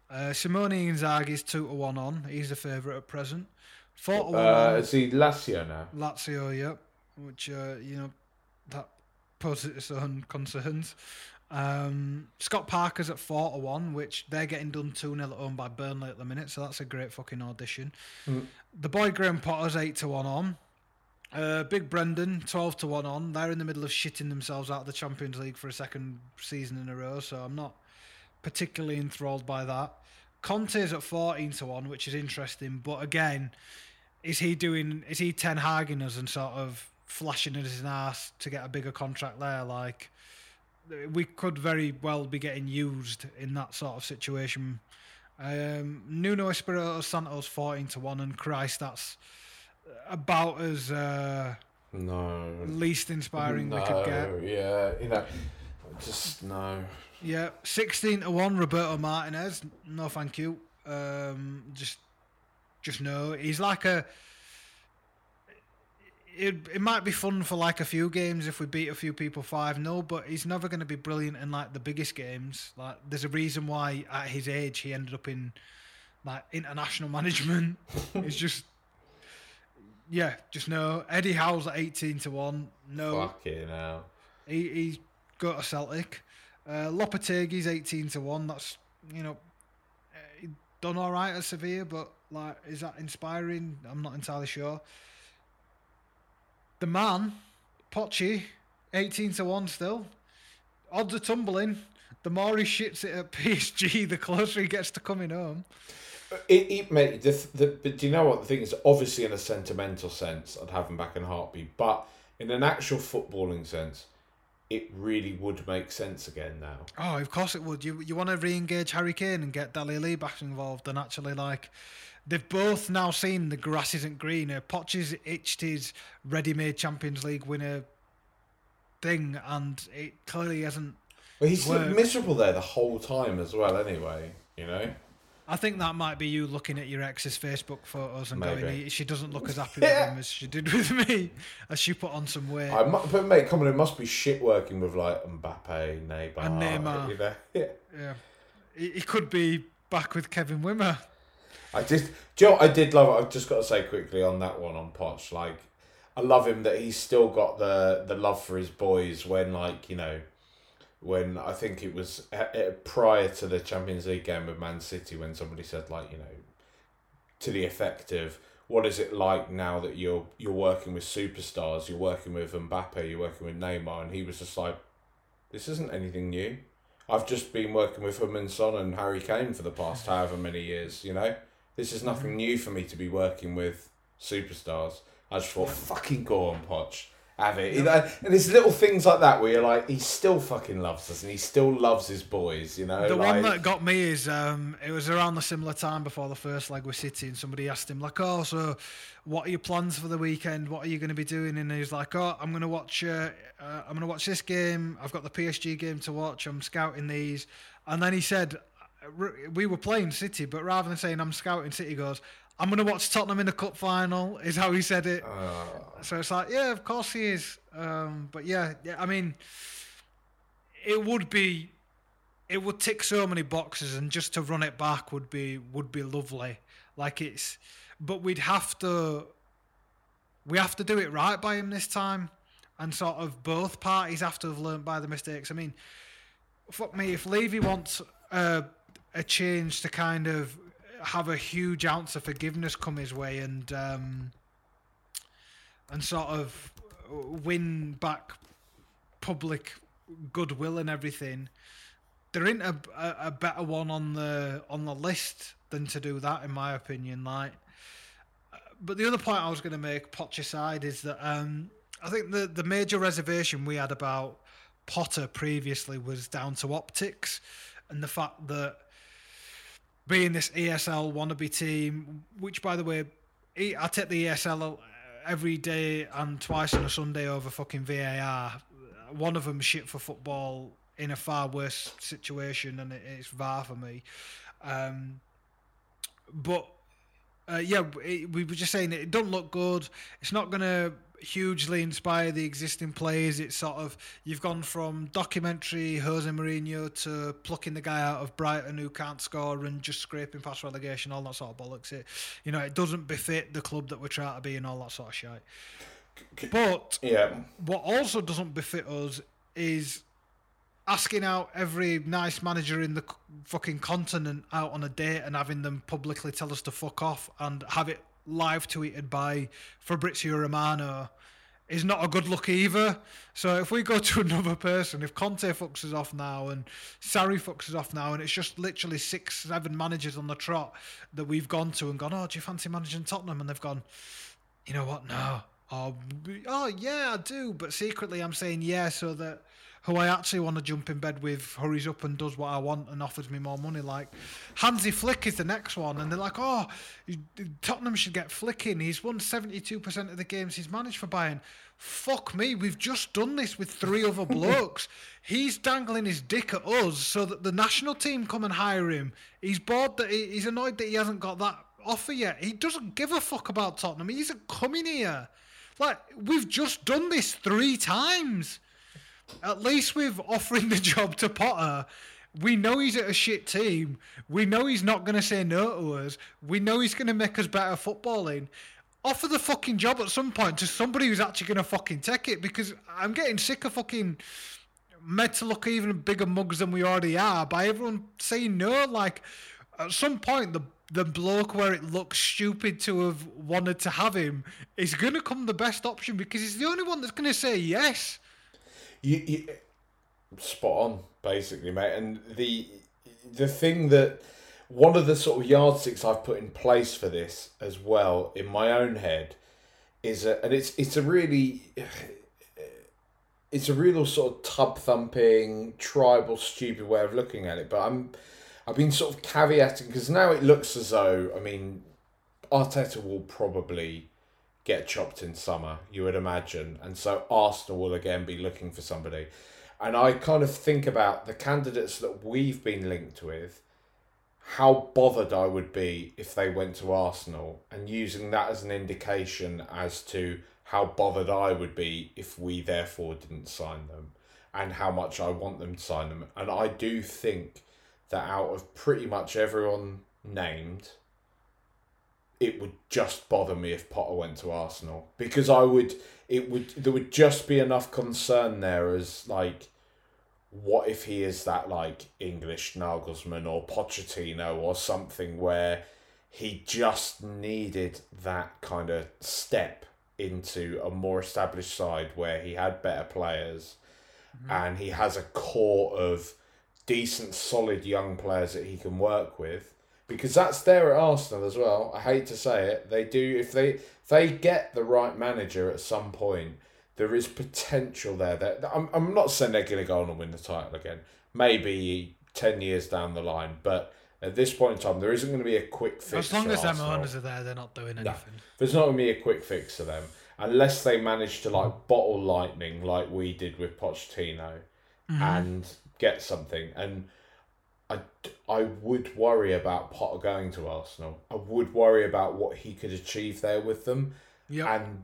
Uh, Simone Inzaghi's two to one on. He's the favourite at present. Four to one. Uh, is he Lazio now? Lazio, yep which uh, you know that poses its own concerns. Um, Scott Parker's at four to one, which they're getting done two 0 at home by Burnley at the minute, so that's a great fucking audition. Mm. The boy Graham Potter's eight to one on. Uh, Big Brendan, 12 to 1 on. They're in the middle of shitting themselves out of the Champions League for a second season in a row, so I'm not particularly enthralled by that. Conte's at 14 to 1, which is interesting, but again, is he doing, is he Ten Haging us and sort of flashing in his ass to get a bigger contract there. Like we could very well be getting used in that sort of situation. Um, Nuno Espirito Santos fourteen to one, and Christ, that's about as uh, no least inspiring no, we could get. Yeah, you know, just no. Yeah, sixteen to one, Roberto Martinez. No, thank you. Um, just, just no. He's like a it, it might be fun for like a few games if we beat a few people 5 0, but he's never going to be brilliant in like the biggest games. Like, there's a reason why at his age he ended up in like international management. it's just, yeah, just no. Eddie Howe's at 18 to 1. No. Fucking hell. He, he's got a Celtic. Uh, Lopetegui's 18 to 1. That's, you know, he done all right at Sevilla, but like, is that inspiring? I'm not entirely sure. The man, Pochi, 18 to 1 still. Odds are tumbling. The more he shits it at PSG, the closer he gets to coming home. It, it mate, the, the, but do you know what the thing is? Obviously, in a sentimental sense, I'd have him back in a heartbeat. But in an actual footballing sense, it really would make sense again now. Oh, of course it would. You you want to re-engage Harry Kane and get Dele Alli back involved and actually like they've both now seen the grass isn't greener. Poch has itched his ready-made Champions League winner thing, and it clearly hasn't. Well, he's worked. miserable there the whole time as well. Anyway, you know. I think that might be you looking at your ex's Facebook photos and Maybe. going, she doesn't look as happy yeah. with him as she did with me, as she put on some weight. I, but mate, come on, it must be shit working with like Mbappe, Neymar, and Neymar. You know? Yeah, yeah. He could be back with Kevin Wimmer. I just, Do you know I did love? I've just got to say quickly on that one on Poch. Like, I love him that he's still got the the love for his boys. When like you know, when I think it was uh, uh, prior to the Champions League game with Man City, when somebody said like you know, to the effect of what is it like now that you're you're working with superstars, you're working with Mbappe, you're working with Neymar, and he was just like, this isn't anything new. I've just been working with Heung-min Son and Harry Kane for the past however many years, you know? This is nothing new for me to be working with superstars. I just thought, fucking go on, Poch. Have it. You know, and there's little things like that where you're like, he still fucking loves us and he still loves his boys, you know? The like, one that got me is um, it was around the similar time before the first leg with City, and somebody asked him like, "Oh, so what are your plans for the weekend? What are you going to be doing?" And he was like, "Oh, I'm going to watch. Uh, uh, I'm going to watch this game. I've got the PSG game to watch. I'm scouting these." And then he said, r- "We were playing City, but rather than saying I'm scouting City, goes." I'm going to watch Tottenham in the cup final, is how he said it. So it's like, yeah, of course he is. Um, but yeah, yeah, I mean, it would be it would tick so many boxes and just to run it back would be would be lovely like it's but we'd have to we have to do it right by him this time and sort of both parties have to have learned by the mistakes i mean fuck me if levy wants a, a change to kind of have a huge ounce of forgiveness come his way and um and sort of win back public goodwill and everything. There ain't a, a, a better one on the on the list than to do that in my opinion like uh, but the other point I was going to make Poch aside is that um, I think the the major reservation we had about Potter previously was down to optics and the fact that being this ESL wannabe team, which by the way, I take the ESL every day and twice on a Sunday over fucking VAR. One of them shit for football in a far worse situation, and it's VAR for me. Um, but uh, yeah, it, we were just saying that it doesn't look good. It's not going to hugely inspire the existing players. It's sort of you've gone from documentary Jose Mourinho to plucking the guy out of Brighton who can't score and just scraping past relegation, all that sort of bollocks. It, you know, it doesn't befit the club that we're trying to be and all that sort of shit. But Yeah. what also doesn't befit us is asking out every nice manager in the fucking continent out on a date and having them publicly tell us to fuck off and have it live tweeted by Fabrizio Romano is not a good look either. So if we go to another person, if Conte fucks us off now and Sarri fucks us off now, and it's just literally six, seven managers on the trot that we've gone to and gone, oh, do you fancy managing Tottenham? And they've gone, you know what? No. Oh, oh yeah, I do. But secretly, I'm saying yeah so that who I actually want to jump in bed with hurries up and does what I want and offers me more money. Like Hansi Flick is the next one, and they're like, oh, Tottenham should get Flick in. He's won 72% of the games he's managed for Bayern. Fuck me, we've just done this with three other blokes. He's dangling his dick at us so that the national team come and hire him. He's bored that he, he's annoyed that he hasn't got that offer yet. He doesn't give a fuck about Tottenham. He isn't coming here. Like we've just done this three times. At least with offering the job to Potter, we know he's at a shit team. We know he's not going to say no to us. We know he's going to make us better footballing. Offer the fucking job at some point to somebody who's actually going to fucking take it because I'm getting sick of fucking made to look even bigger mugs than we already are by everyone saying no. Like, at some point, the the bloke where it looks stupid to have wanted to have him is going to come the best option because he's the only one that's going to say yes. You, you spot on, basically, mate. And the the thing that one of the sort of yardsticks I've put in place for this as well in my own head is a, and it's it's a really it's a real sort of tub thumping tribal stupid way of looking at it but i'm i've been sort of caveating because now it looks as though i mean arteta will probably get chopped in summer you would imagine and so arsenal will again be looking for somebody and i kind of think about the candidates that we've been linked with how bothered I would be if they went to Arsenal and using that as an indication as to how bothered I would be if we therefore didn't sign them and how much I want them to sign them. And I do think that out of pretty much everyone named, it would just bother me if Potter went to Arsenal because I would it would there would just be enough concern there as like what if he is that like English Nagelsmann or Pochettino or something where he just needed that kind of step into a more established side where he had better players mm-hmm. and he has a core of decent solid young players that he can work with because that's there at Arsenal as well. I hate to say it, they do if they if they get the right manager at some point, there is potential there. That I'm I'm not saying they're going to go on and win the title again. Maybe ten years down the line, but at this point in time, there isn't going to be a quick fix. As long as them owners are there, they're not doing anything. No, there's not going to be a quick fix for them unless they manage to like bottle lightning like we did with Pochettino mm-hmm. and get something and I, I would worry about Potter going to Arsenal. I would worry about what he could achieve there with them. Yep. And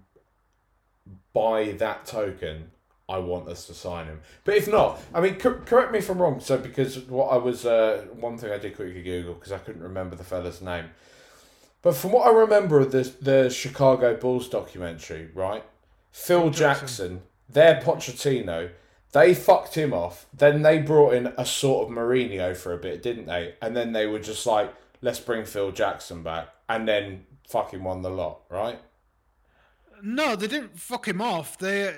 by that token, I want us to sign him. But if not, I mean, co- correct me if I'm wrong. So, because what I was, uh, one thing I did quickly Google because I couldn't remember the fella's name. But from what I remember of the, the Chicago Bulls documentary, right? Phil Jackson, Jackson their Pochettino, they fucked him off. Then they brought in a sort of Mourinho for a bit, didn't they? And then they were just like, let's bring Phil Jackson back. And then fucking won the lot, right? No, they didn't fuck him off. They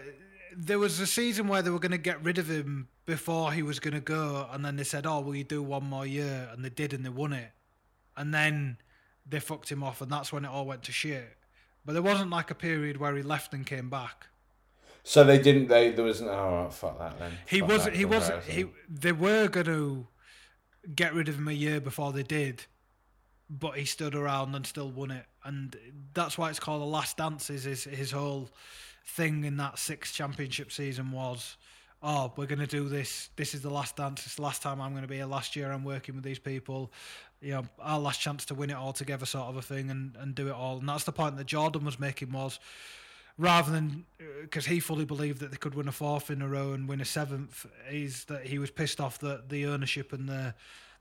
there was a season where they were going to get rid of him before he was going to go, and then they said, "Oh, will you do one more year?" And they did, and they won it. And then they fucked him off, and that's when it all went to shit. But there wasn't like a period where he left and came back. So they didn't. They there wasn't. Oh fuck that then. He fuck wasn't. He wasn't. He. They were gonna get rid of him a year before they did, but he stood around and still won it, and that's why it's called the last dance. Is his his whole thing in that sixth championship season was, oh, we're gonna do this. This is the last dance. It's the last time I'm gonna be here. Last year I'm working with these people. You know, our last chance to win it all together, sort of a thing, and and do it all. And that's the point that Jordan was making was rather than because uh, he fully believed that they could win a fourth in a row and win a seventh, is that he was pissed off that the ownership and the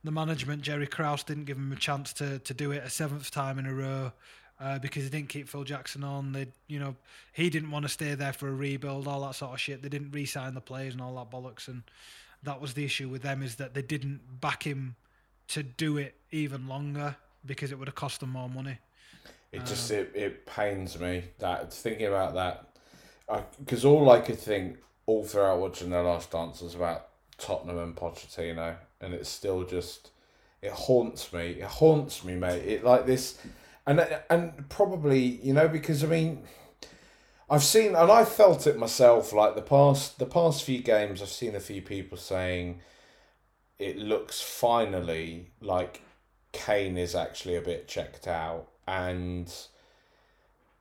the management, Jerry Krause, didn't give him a chance to to do it a seventh time in a row. Uh, because he didn't keep Phil Jackson on, they, you know, he didn't want to stay there for a rebuild, all that sort of shit. They didn't re-sign the players and all that bollocks, and that was the issue with them is that they didn't back him to do it even longer because it would have cost them more money. It just um, it, it pains me that thinking about that because all I could think all throughout watching the last dance was about Tottenham and Pochettino, and it's still just it haunts me. It haunts me, mate. It like this, and and probably you know because I mean. I've seen and I felt it myself. Like the past, the past few games, I've seen a few people saying it looks finally like Kane is actually a bit checked out, and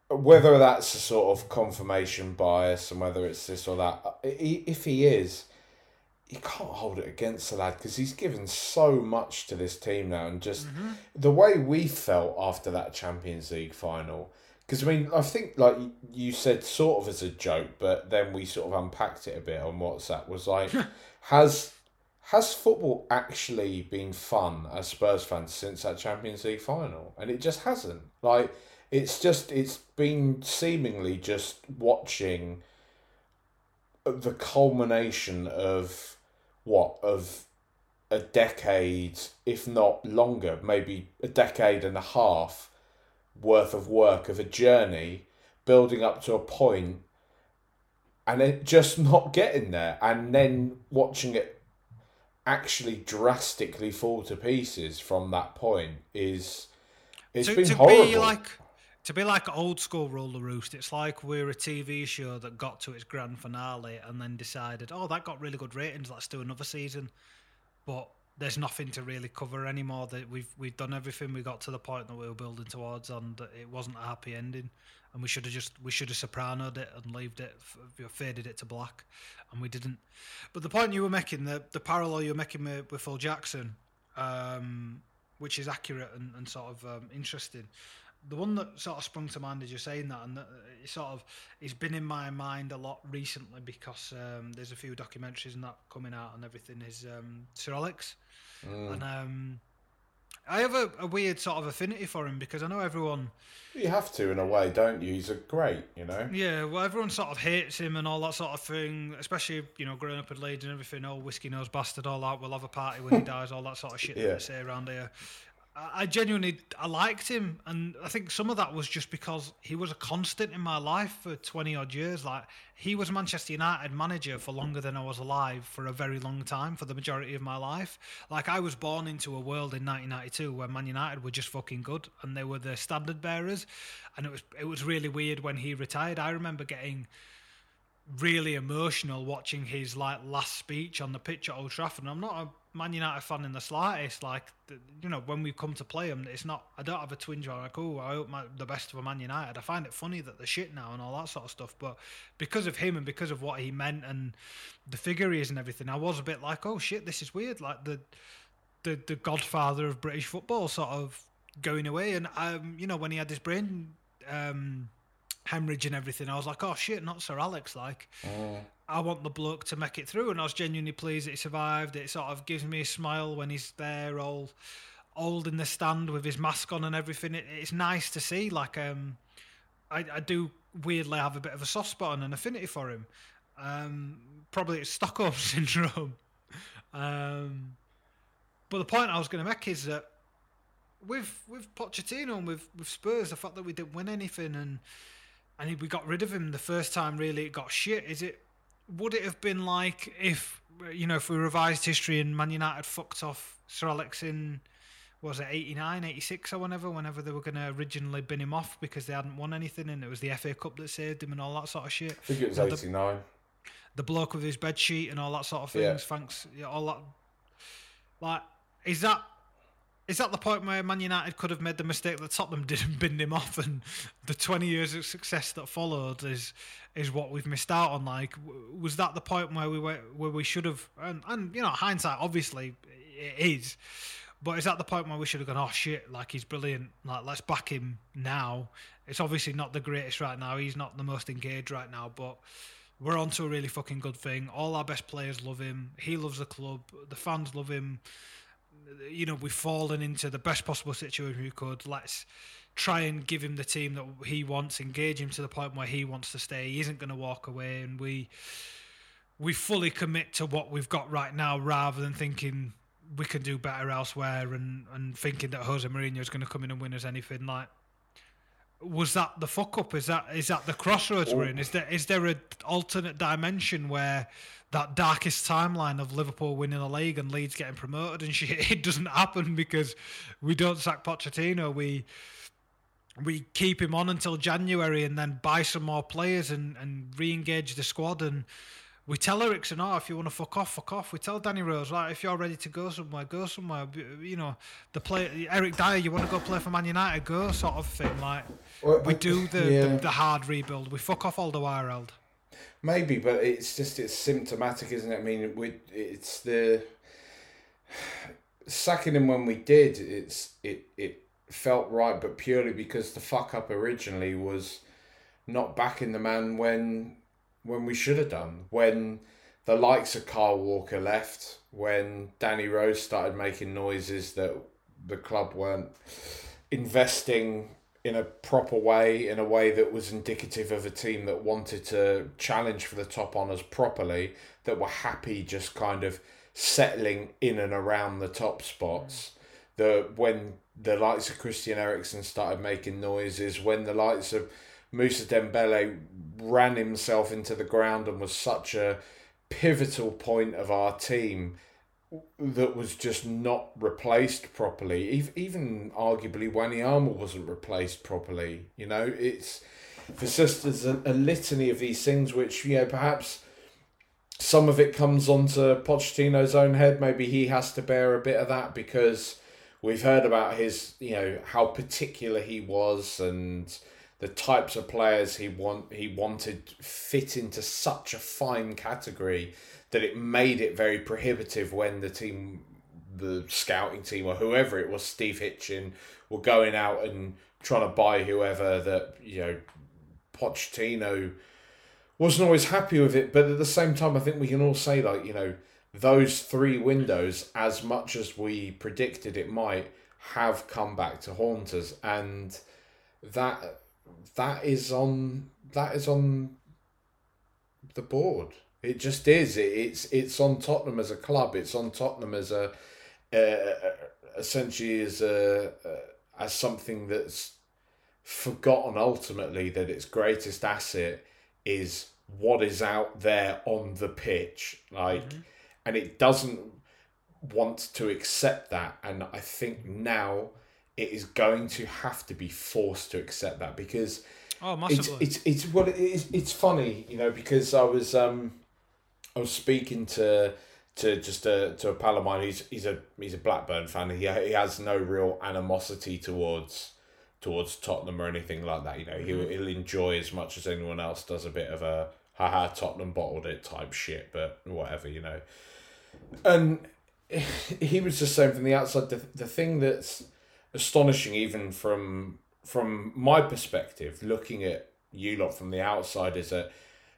whether that's a sort of confirmation bias and whether it's this or that, if he is, you can't hold it against the lad because he's given so much to this team now, and just mm-hmm. the way we felt after that Champions League final. Because I mean, I think like you said, sort of as a joke, but then we sort of unpacked it a bit on WhatsApp. Was like, has has football actually been fun as Spurs fans since that Champions League final? And it just hasn't. Like it's just it's been seemingly just watching the culmination of what of a decade, if not longer, maybe a decade and a half worth of work of a journey building up to a point and it just not getting there and then watching it actually drastically fall to pieces from that point is it's to, been to horrible. Be like, to be like old school Rule the Roost, it's like we're a TV show that got to its grand finale and then decided, oh, that got really good ratings. Let's do another season. But there's nothing to really cover anymore. That we've we've done everything. We got to the point that we were building towards, and it wasn't a happy ending. And we should have just we should have sopranoed it and left it, faded it to black, and we didn't. But the point you were making, the the parallel you were making with, with Phil Jackson, um, which is accurate and, and sort of um, interesting. the one that sort of sprung to mind as you're saying that, and that it sort of it's been in my mind a lot recently because um, there's a few documentaries and that coming out and everything. Is um, Sir Alex, and um, I have a, a weird sort of affinity for him because I know everyone. You have to in a way, don't you? He's a great, you know. Yeah, well, everyone sort of hates him and all that sort of thing, especially, you know, growing up in Leeds and everything, oh, whiskey nose bastard, all that, we'll have a party when he dies, all that sort of shit that Yeah. they say around here. I genuinely, I liked him, and I think some of that was just because he was a constant in my life for 20 odd years. Like, he was Manchester United manager for longer than I was alive for a very long time, for the majority of my life. Like, I was born into a world in 1992 where Man United were just fucking good, and they were the standard bearers, and it was it was really weird when he retired. I remember getting really emotional watching his like last speech on the pitch at Old Trafford. And I'm not a Man United fan in the slightest. Like, you know, when we come to play them, it's not. I don't have a twinge or like, oh, I hope my, the best for Man United. I find it funny that they're shit now and all that sort of stuff. But because of him and because of what he meant and the figure he is and everything, I was a bit like, oh shit, this is weird. Like the the the Godfather of British football sort of going away. And um, you know, when he had his brain um hemorrhage and everything, I was like, oh shit, not Sir Alex. Like, I want the bloke to make it through, and I was genuinely pleased that he survived. It sort of gives me a smile when he's there, all old in the stand with his mask on and everything. It, it's nice to see. Like, um, I, I do weirdly have a bit of a soft spot and an affinity for him. Um, probably it's Stockholm syndrome. Um, but the point I was going to make is that with with Pochettino and with with Spurs, the fact that we didn't win anything and and we got rid of him the first time, really it got shit. Is it? Would it have been like if you know if we revised history and Man United fucked off Sir Alex in was it 89, 86 or whenever, whenever they were going to originally bin him off because they hadn't won anything and it was the FA Cup that saved him and all that sort of shit. I think it was You know, the- eighty nine. the bloke with his bed sheet and all that sort of things. Yeah. Thanks, yeah, all that. Like, is that is that the point where Man United could have made the mistake that Tottenham did and binned him off, and the twenty years of success that followed is is what we've missed out on? Like, was that the point where we were where we should have? And, and you know, hindsight obviously it is. But is that the point where we should have gone? Oh shit! Like he's brilliant. Like let's back him now. It's obviously not the greatest right now. He's not the most engaged right now, but we're on to a really fucking good thing. All our best players love him. He loves the club. The fans love him. You know, we've fallen into the best possible situation we could. Let's try and give him the team that he wants, engage him to the point where he wants to stay. He isn't going to walk away, and we we fully commit to what we've got right now, rather than thinking we can do better elsewhere and and thinking that Jose Mourinho is going to come in and win us anything. Like, was that the fuck up? Is that is that the crossroads we're in? Is there is there an alternate dimension where that darkest timeline of Liverpool winning the league and Leeds getting promoted and shit? It doesn't happen because we don't sack Pochettino. We we keep him on until January and then buy some more players and, and re-engage the squad and we tell Eriksen, oh, if you want to fuck off, fuck off. We tell Danny Rose, like, if you're ready to go somewhere, go somewhere. You know, the play Eric Dier, you want to go play for Man United, go sort of thing. Like Well, we do the, yeah. the, the hard rebuild. We fuck off Alderweireld. Maybe, but it's just it's symptomatic, isn't it? I mean, we it's the sacking him when we did. It's it it felt right, but purely because the fuck up originally was not backing the man when when we should have done. When the likes of Kyle Walker left, when Danny Rose started making noises that the club weren't investing in a proper way, in a way that was indicative of a team that wanted to challenge for the top honours properly, that were happy just kind of settling in and around the top spots. Mm. The when the likes of Christian Eriksen started making noises, when the likes of Mousa Dembele ran himself into the ground and was such a pivotal point of our team that was just not replaced properly. Even, arguably, Wanyama wasn't replaced properly. You know, it's just there's a, a litany of these things which you know perhaps some of it comes onto Pochettino's own head. Maybe he has to bear a bit of that because we've heard about his you know how particular he was and the types of players he want he wanted fit into such a fine category that it made it very prohibitive when the team the scouting team or whoever it was Steve Hitchen were going out and trying to buy whoever that you know Pochettino wasn't always happy with it, but at the same time, I think we can all say like you know those three windows, as much as we predicted it might, have come back to haunt us, and that that is on that is on the board. It just is. It, it's it's on Tottenham as a club. It's on Tottenham as a uh, essentially as a uh, as something that's forgotten ultimately that its greatest asset is what is out there on the pitch like mm-hmm. and it doesn't want to accept that and i think now it is going to have to be forced to accept that because oh, it's it's it's well it's it's funny you know because i was um i was speaking to to just a to a pal of mine. He's he's a he's a Blackburn fan. He he has no real animosity towards towards Tottenham or anything like that. You know, he'll mm-hmm. he'll enjoy as much as anyone else does a bit of a haha Tottenham bottled it type shit, but whatever, you know. And he was just saying from the outside the the thing that's astonishing even from from my perspective, looking at you lot from the outside is that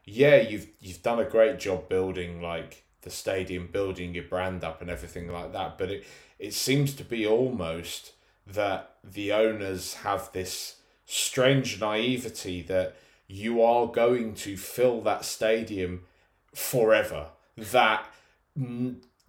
yeah, you've you've done a great job building like the stadium, building your brand up and everything like that. But it it seems to be almost that the owners have this strange naivety that you are going to fill that stadium forever. That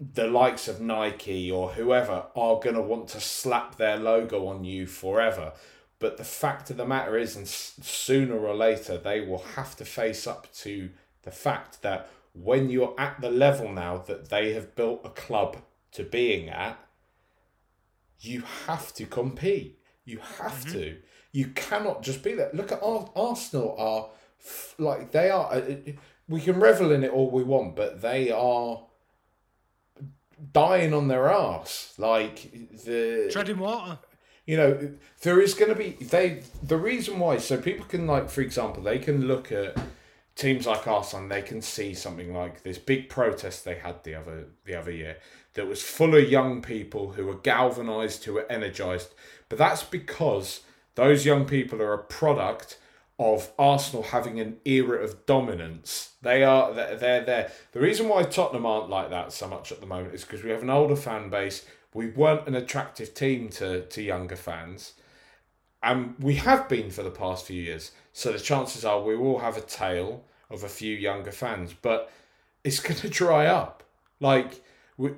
the likes of Nike or whoever are going to want to slap their logo on you forever. But the fact of the matter is, and sooner or later, they will have to face up to the fact that when you're at the level now that they have built a club to being at, you have to compete. You have mm-hmm. to. You cannot just be there. Look at Arsenal are like they are. Uh, we can revel in it all we want, but they are dying on their ass. Like the treading water. You know, there is going to be they. The reason why, so people can like, for example, they can look at teams like Arsenal, and they can see something like this big protest they had the other the other year that was full of young people who were galvanized, who were energized. But that's because those young people are a product of Arsenal having an era of dominance. They are they're there. The reason why Tottenham aren't like that so much at the moment is because we have an older fan base. We weren't an attractive team to to younger fans, and we have been for the past few years. So the chances are we will have a tail of a few younger fans, but it's going to dry up. Like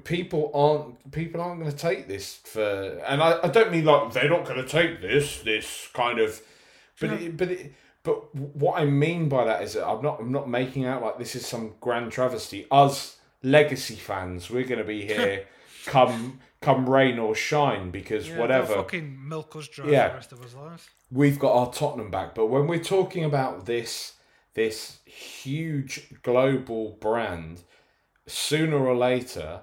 people aren't people aren't going to take this for, and I, I don't mean like they're not going to take this this kind of, but no. it, but it, but what I mean by that is that I'm not I'm not making out like this is some grand travesty. Us legacy fans, we're going to be here come come rain or shine because yeah, whatever. Fucking milk us dry yeah. the rest of us lives. We've got our Tottenham back, but when we're talking about this this huge global brand, sooner or later,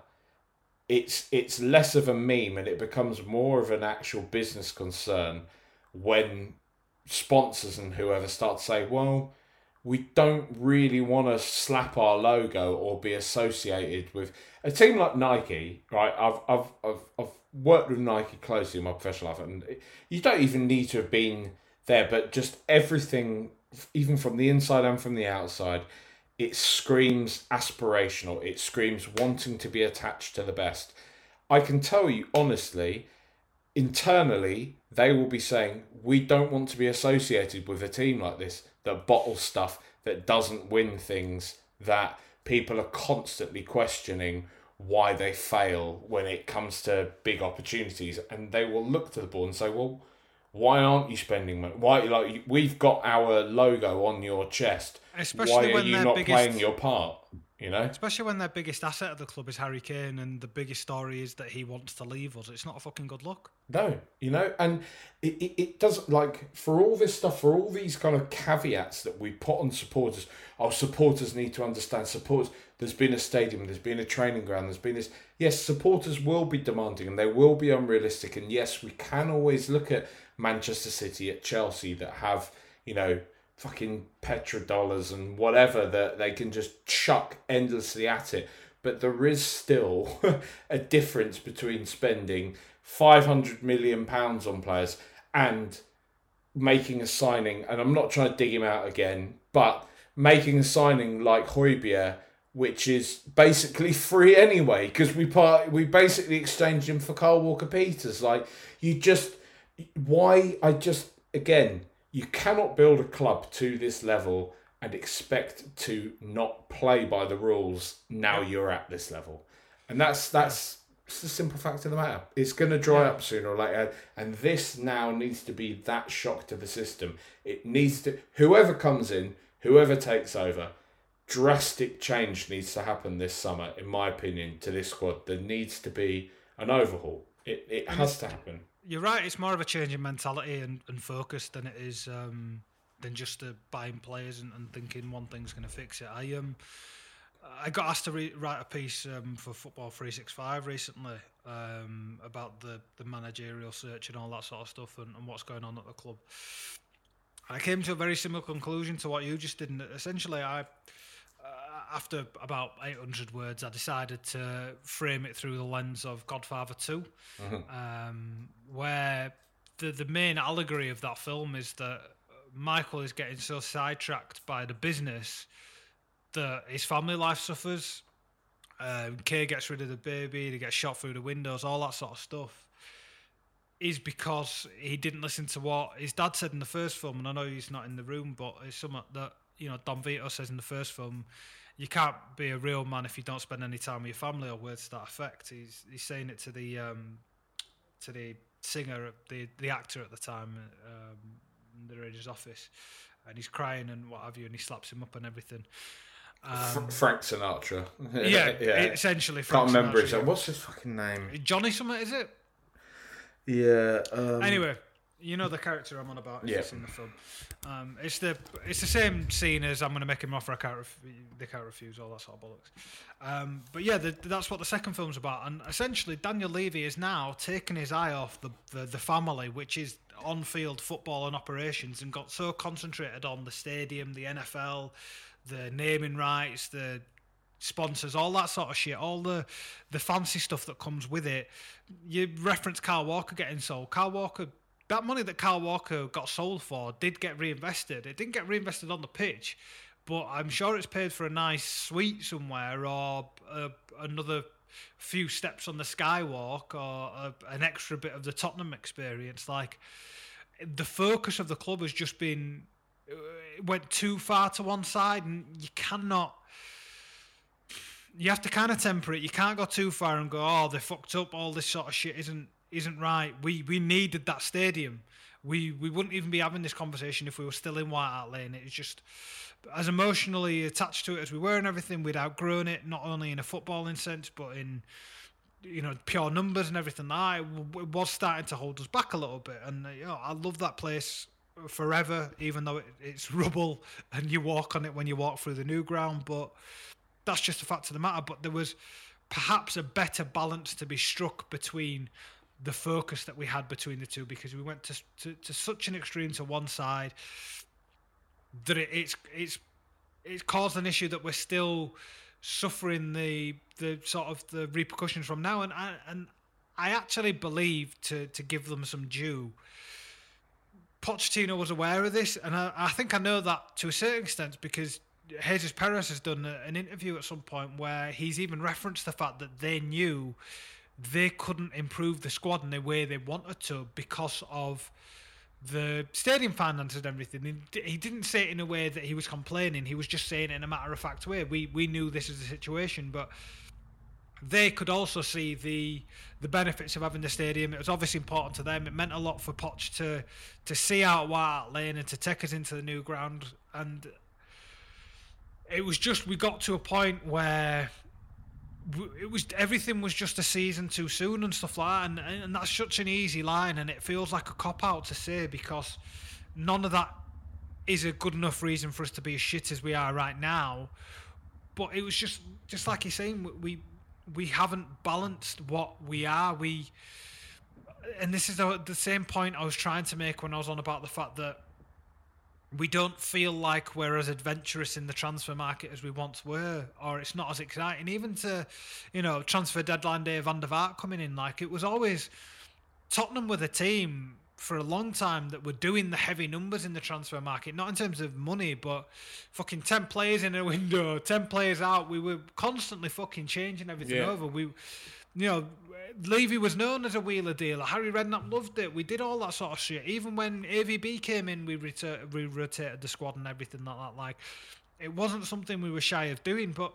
it's it's less of a meme and it becomes more of an actual business concern when sponsors and whoever start to say, well, we don't really want to slap our logo or be associated with a team like Nike, right? I've I've I've, I've worked with Nike closely in my professional life, and you don't even need to have been there, but just everything even from the inside and from the outside, it screams aspirational. It screams wanting to be attached to the best. I can tell you honestly, internally, they will be saying, we don't want to be associated with a team like this that bottles stuff, that doesn't win things, that people are constantly questioning why they fail when it comes to big opportunities. And they will look to the board and say, well, why aren't you spending money? Why like we've got our logo on your chest? Especially why are you not biggest, playing your part? You know, especially when their biggest asset of the club is Harry Kane, and the biggest story is that he wants to leave us. It's not a fucking good look. No, you know, and it, it, it does like for all this stuff, for all these kind of caveats that we put on supporters. Our supporters need to understand supporters. There's been a stadium, there's been a training ground, there's been this. Yes, supporters will be demanding and they will be unrealistic. And yes, we can always look at Manchester City, at Chelsea that have, you know, fucking petrodollars and whatever that they can just chuck endlessly at it. But there is still a difference between spending 500 million pounds on players and making a signing, and I'm not trying to dig him out again, but making a signing like Højbjerg, which is basically free anyway, because we part we basically exchanged him for Kyle Walker Peters. Like you just why I just again you cannot build a club to this level and expect to not play by the rules now you're at this level. And that's that's it's the simple fact of the matter. It's going to dry up sooner or later, and this now needs to be that shock to the system. It needs to whoever comes in, whoever takes over, drastic change needs to happen this summer, in my opinion, to this squad. There needs to be an overhaul. It it has to happen. You're right. It's more of a change in mentality and, and focus than it is um, than just buying players and, and thinking one thing's going to fix it. I um I got asked to re- write a piece um, for Football 365 recently um, about the, the managerial search and all that sort of stuff and, and what's going on at the club. And I came to a very similar conclusion to what you just did. And essentially, I, after about 800 words, I decided to frame it through the lens of Godfather 2, um, where the, the main allegory of that film is that Michael is getting so sidetracked by the business that his family life suffers. Um, Kay gets rid of the baby, they get shot through the windows, all that sort of stuff. Is because he didn't listen to what his dad said in the first film, and I know he's not in the room, but it's something that you know Don Vito says in the first film. You can't be a real man if you don't spend any time with your family, or words to that effect. He's he's saying it to the um, to the singer, the the actor at the time. Um, they're in his office, and he's crying and what have you, and he slaps him up and everything. Fr- Frank Sinatra. Yeah, essentially. Can't Frank remember Sinatra, his name. What's his fucking name? Johnny Summit, is it? Yeah. Um, Anyway, you know the character I'm on about. If Yeah. you've seen the film. Um, it's the it's the same scene as I'm going to make him offer. I can't ref- they can't refuse all that sort of bollocks. Um, but yeah, the, that's what the second film's about. And essentially, Daniel Levy is now taken his eye off the the, the family, which is on-field football and operations, and got so concentrated on the stadium, the NFL, the naming rights, the sponsors, all that sort of shit, all the the fancy stuff that comes with it. You reference Kyle Walker getting sold. Kyle Walker, that money that Kyle Walker got sold for did get reinvested. It didn't get reinvested on the pitch, but I'm sure it's paid for a nice suite somewhere or uh, another few steps on the skywalk or uh, an extra bit of the Tottenham experience. Like the focus of the club has just been uh, it went too far to one side, and you cannot you have to kind of temper it. You can't go too far and go, oh, they fucked up. All this sort of shit isn't isn't right. We we needed that stadium. We we wouldn't even be having this conversation if we were still in White Hart Lane. It was just as emotionally attached to it as we were and everything. We'd outgrown it, not only in a footballing sense, but in you know pure numbers and everything. Like that it was starting to hold us back a little bit. And you know, I love that place forever, even though it, it's rubble and you walk on it when you walk through the new ground. But that's just a fact of the matter. But there was perhaps a better balance to be struck between the focus that we had between the two because we went to to, to such an extreme to one side that it, it's it's it's caused an issue that we're still suffering the the sort of the repercussions from now. And I, and I actually believe to to give them some due. Pochettino was aware of this, and I, I think I know that to a certain extent because Jesus Perez has done an interview at some point where he's even referenced the fact that they knew they couldn't improve the squad in the way they wanted to because of the stadium finances and everything. He, didn't say it in a way that he was complaining. He was just saying it in a matter of fact way. We we knew this is the situation, but they could also see the the benefits of having the stadium. It was obviously important to them. It meant a lot for Poch to to see out White Hart Lane and to take us into the new ground. And it was just we got to a point where it was everything was just a season too soon and stuff like that. And, and that's such an easy line, and it feels like a cop out to say because none of that is a good enough reason for us to be as shit as we are right now but it was just just like you're saying we we haven't balanced what we are we and this is the, the same point I was trying to make when I was on about the fact that we don't feel like we're as adventurous in the transfer market as we once were, or it's not as exciting. Even to, you know, transfer deadline day, of Van der Vaart coming in, like it was always Tottenham with a team for a long time that were doing the heavy numbers in the transfer market, not in terms of money, but fucking 10 players in a window, 10 players out. We were constantly fucking changing everything Yeah. over. We, you know, Levy was known as a wheeler dealer. Harry Redknapp loved it. We did all that sort of shit. Even when AVB came in, we, retur- we rotated the squad and everything like that. Like, it wasn't something we were shy of doing, but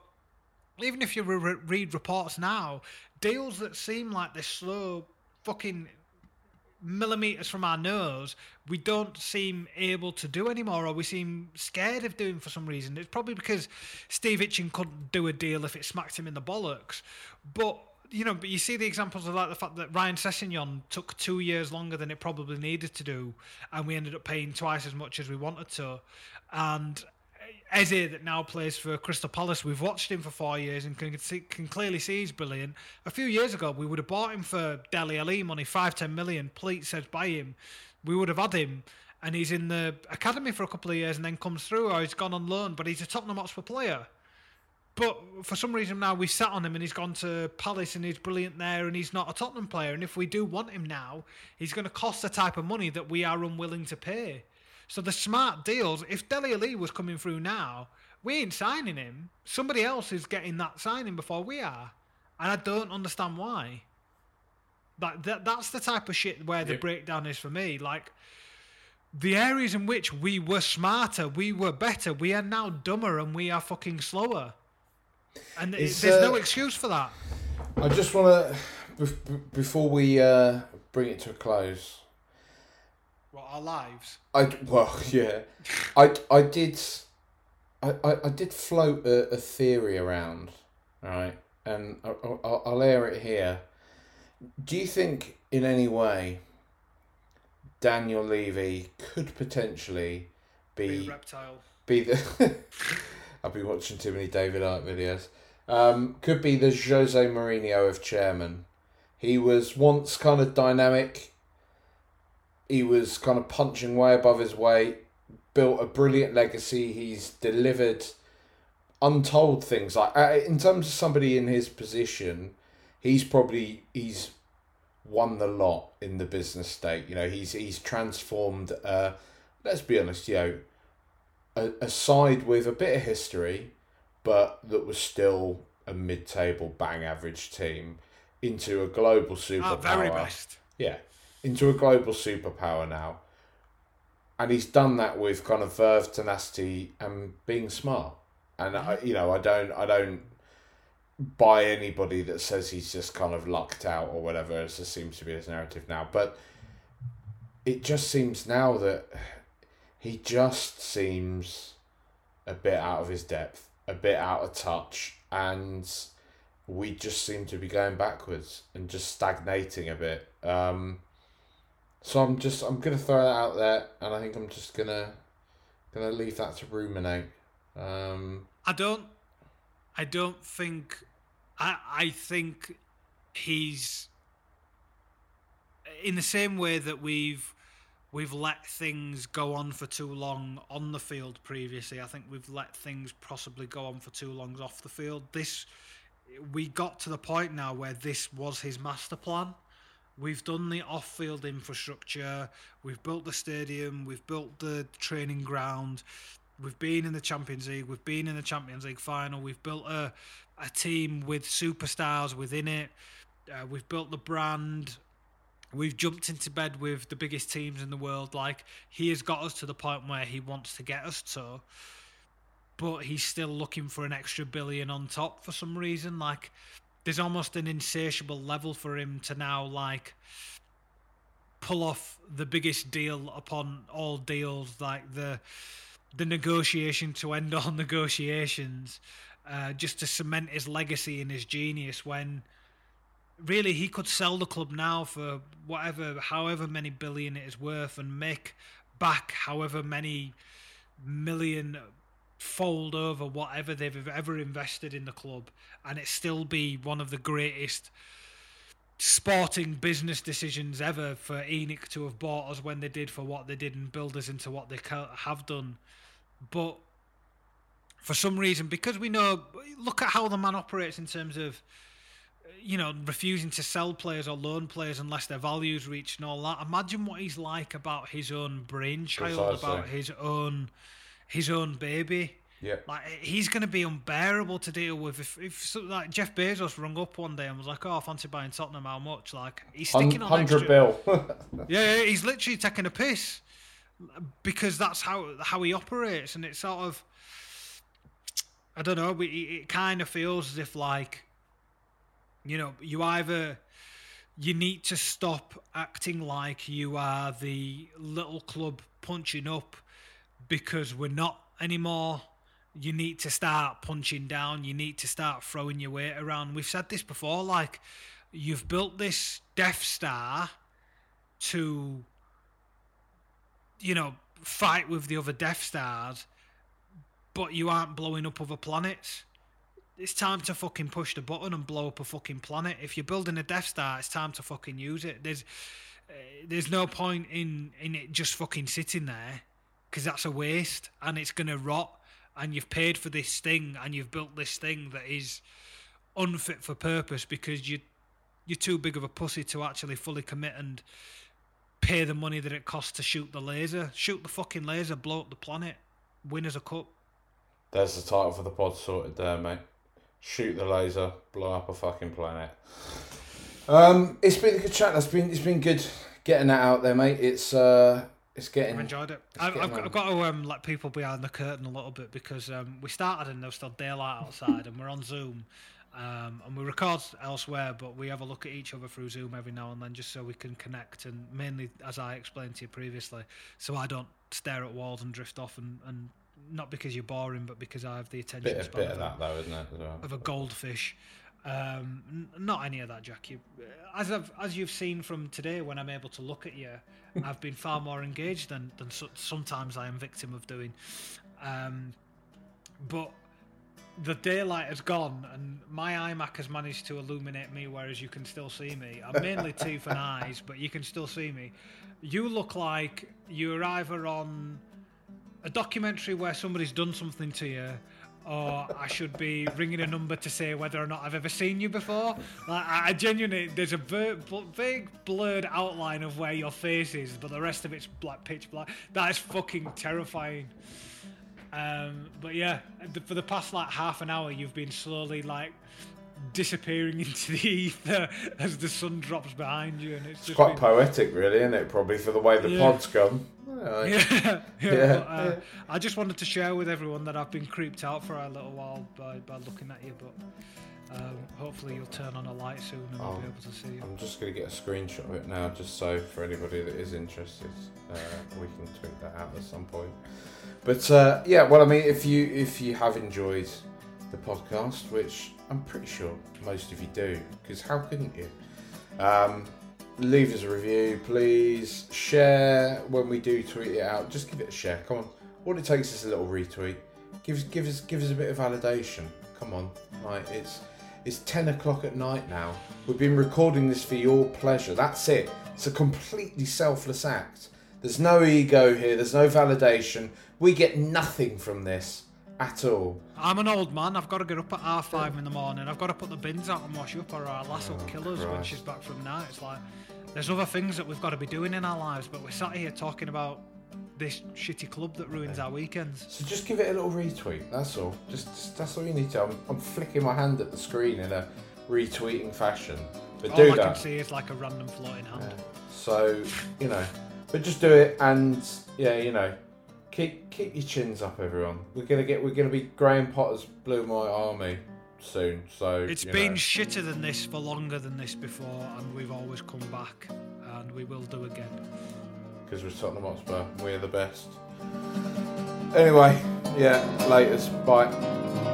even if you re- read reports now, deals that seem like they're slow, fucking millimeters from our nose, we don't seem able to do anymore, or we seem scared of doing for some reason. It's probably because Steve Itchen couldn't do a deal if it smacked him in the bollocks. But you know, but you see the examples of like the fact that Ryan Sessegnon took two years longer than it probably needed to do, and we ended up paying twice as much as we wanted to. And Eze that now plays for Crystal Palace. We've watched him for four years and can see, can clearly see he's brilliant. A few years ago, we would have bought him for Dele Alli money, five ten million. Pleat says buy him. We would have had him, and he's in the academy for a couple of years and then comes through, or he's gone on loan. But he's a Tottenham Hotspur player. But for some reason now we sat on him and he's gone to Palace and he's brilliant there and he's not a Tottenham player. And if we do want him now, he's going to cost the type of money that we are unwilling to pay. So the smart deals, if Dele Alli was coming through now, we ain't signing him. Somebody else is getting that signing before we are. And I don't understand why. Like that that's the type of shit where the breakdown is for me. Like the areas in which we were smarter, we were better, we are now dumber and we are fucking slower. And It's, there's no uh, excuse for that. I just want to, before we uh, bring it to a close, What our lives. I well, yeah, I I did, I, I, I did float a, a theory around, right, and I, I- I'll, I'll air it here. Do you think in any way Daniel Levy could potentially Be be reptile. be the? I've been watching too many David Icke videos. Um, could be the Jose Mourinho of chairman. He was once kind of dynamic. He was kind of punching way above his weight. Built a brilliant legacy. He's delivered untold things. Like uh, in terms of somebody in his position, he's probably he's won the lot in the business state. You know, he's he's transformed. Uh, let's be honest, you know, a, a side with a bit of history, but that was still a mid-table, bang average team into a global ah, superpower. Our very best. Yeah, into a global superpower now. And he's done that with kind of verve, tenacity, and being smart. And I, mm-hmm. you know, I don't, I don't buy anybody that says he's just kind of lucked out or whatever. As just seems to be his narrative now, but it just seems now that he just seems a bit out of his depth, a bit out of touch, and we just seem to be going backwards and just stagnating a bit. Um, so I'm just I'm gonna throw that out there, and I think I'm just gonna gonna leave that to ruminate. Um, I don't. I don't think. I I think he's in the same way that we've we've let things go on for too long on the field previously. I think we've let things possibly go on for too long off the field. This we got to the point now where this was his master plan. We've done the off-field infrastructure. We've built the stadium. We've built the training ground. We've been in the Champions League. We've been in the Champions League final. We've built a a team with superstars within it. Uh, we've built the brand. We've jumped into bed with the biggest teams in the world. Like he has got us to the point where he wants to get us to, but he's still looking for an extra billion on top for some reason. Like there's almost an insatiable level for him to now like pull off the biggest deal upon all deals, like the the negotiation to end all negotiations, uh, just to cement his legacy and his genius. When really he could sell the club now for whatever, however many billion it is worth, and make back however many million fold over whatever they've ever invested in the club, and it still be one of the greatest sporting business decisions ever for ENIC to have bought us when they did for what they did and build us into what they have done. But for some reason, because we know, look at how the man operates in terms of you know, refusing to sell players or loan players unless their values reach and all that. Imagine what he's like about his own brainchild, Precisely. about his own his own baby. Yeah. Like he's going to be unbearable to deal with. If, if like Jeff Bezos rung up one day and was like, "Oh, I fancy buying Tottenham. How much?" Like he's sticking on Hundred bill. Yeah, yeah, he's literally taking a piss because that's how how he operates, and it's sort of I don't know. it kind of feels as if like you know you either you need to stop acting like you are the little club punching up because we're not anymore. You need to start punching down. You need to start throwing your weight around. We've said this before. Like you've built this Death Star to you know, fight with the other Death Stars, but you aren't blowing up other planets. It's time to fucking push the button and blow up a fucking planet. If you're building a Death Star, it's time to fucking use it. There's, uh, there's no point in in it just fucking sitting there, because that's a waste and it's gonna rot. And you've paid for this thing and you've built this thing that is unfit for purpose because you you're too big of a pussy to actually fully commit and pay the money that it costs to shoot the laser. Shoot the fucking laser, blow up the planet, win as a cup. There's the title for the pod sorted there, mate. Shoot the laser, blow up a fucking planet. Um, it's been a good chat. It's been it's been good getting that out there, mate. It's uh, it's getting. I've enjoyed it. I've, I've, got. I've got to um, let people behind the curtain a little bit because um, we started and there was still daylight outside and we're on Zoom. Um, and we record elsewhere, but we have a look at each other through Zoom every now and then just so we can connect. And mainly, as I explained to you previously, so I don't stare at walls and drift off. And, and not because you're boring, but because I have the attention Bit, of, span bit of a- that though, isn't it? Well? of a goldfish. Um, n- not any of that, Jack. You, as I've, as you've seen from today, when I'm able to look at you, I've been far more engaged than than so, sometimes I am victim of doing. Um, but the daylight has gone, and my iMac has managed to illuminate me, whereas you can still see me. I'm mainly teeth and eyes, but you can still see me. You look like you're either on a documentary where somebody's done something to you, or I should be ringing a number to say whether or not I've ever seen you before. Like, I genuinely, there's a vague blurred outline of where your face is, but the rest of it's black, pitch black. That is fucking terrifying. Um, but yeah, for the past like half an hour, you've been slowly like disappearing into the ether as the sun drops behind you, and it's It's just quite been- poetic, really, isn't it? Probably for the way the Yeah. pod's gone. Yeah, yeah, yeah, but, uh, I just wanted to share with everyone that I've been creeped out for a little while by, by looking at you, but um, hopefully you'll turn on a light soon and I'll be Oh. able to see you. I'm just going to get a screenshot of it now, just so for anybody that is interested, uh, we can tweet that out at some point. But uh, yeah, well, I mean, if you if you have enjoyed the podcast, which I'm pretty sure most of you do, because how couldn't you? Um, leave us a review, please. Share when we do tweet it out. Just give it a share. Come on. All it takes is a little retweet. Give us give us give us a bit of validation. Come on. Like it's it's ten o'clock at night now. We've been recording this for your pleasure. That's it. It's a completely selfless act. There's no ego here. There's no validation. We get nothing from this at all. I'm an old man, I've got to get up at half five in the morning, I've got to put the bins out and wash up or our oh, lass will kill us when she's back from night. It's like, there's other things that we've got to be doing in our lives, but we're sat here talking about this shitty club that ruins our weekends. So just give it a little retweet. That's all. Just, just- that's all you need to. I'm, I'm flicking my hand at the screen in a retweeting fashion. But All do I that. can see is like a random floating hand. So you know, but just do it, and yeah, you know, keep keep your chins up, everyone. We're gonna get we're gonna be Graham Potter's Blue My Army soon. So it's been know. shitter than this for longer than this before, and we've always come back, and we will do again. because we're Tottenham Hotspur. We're the best. Anyway, yeah, laters. Bye.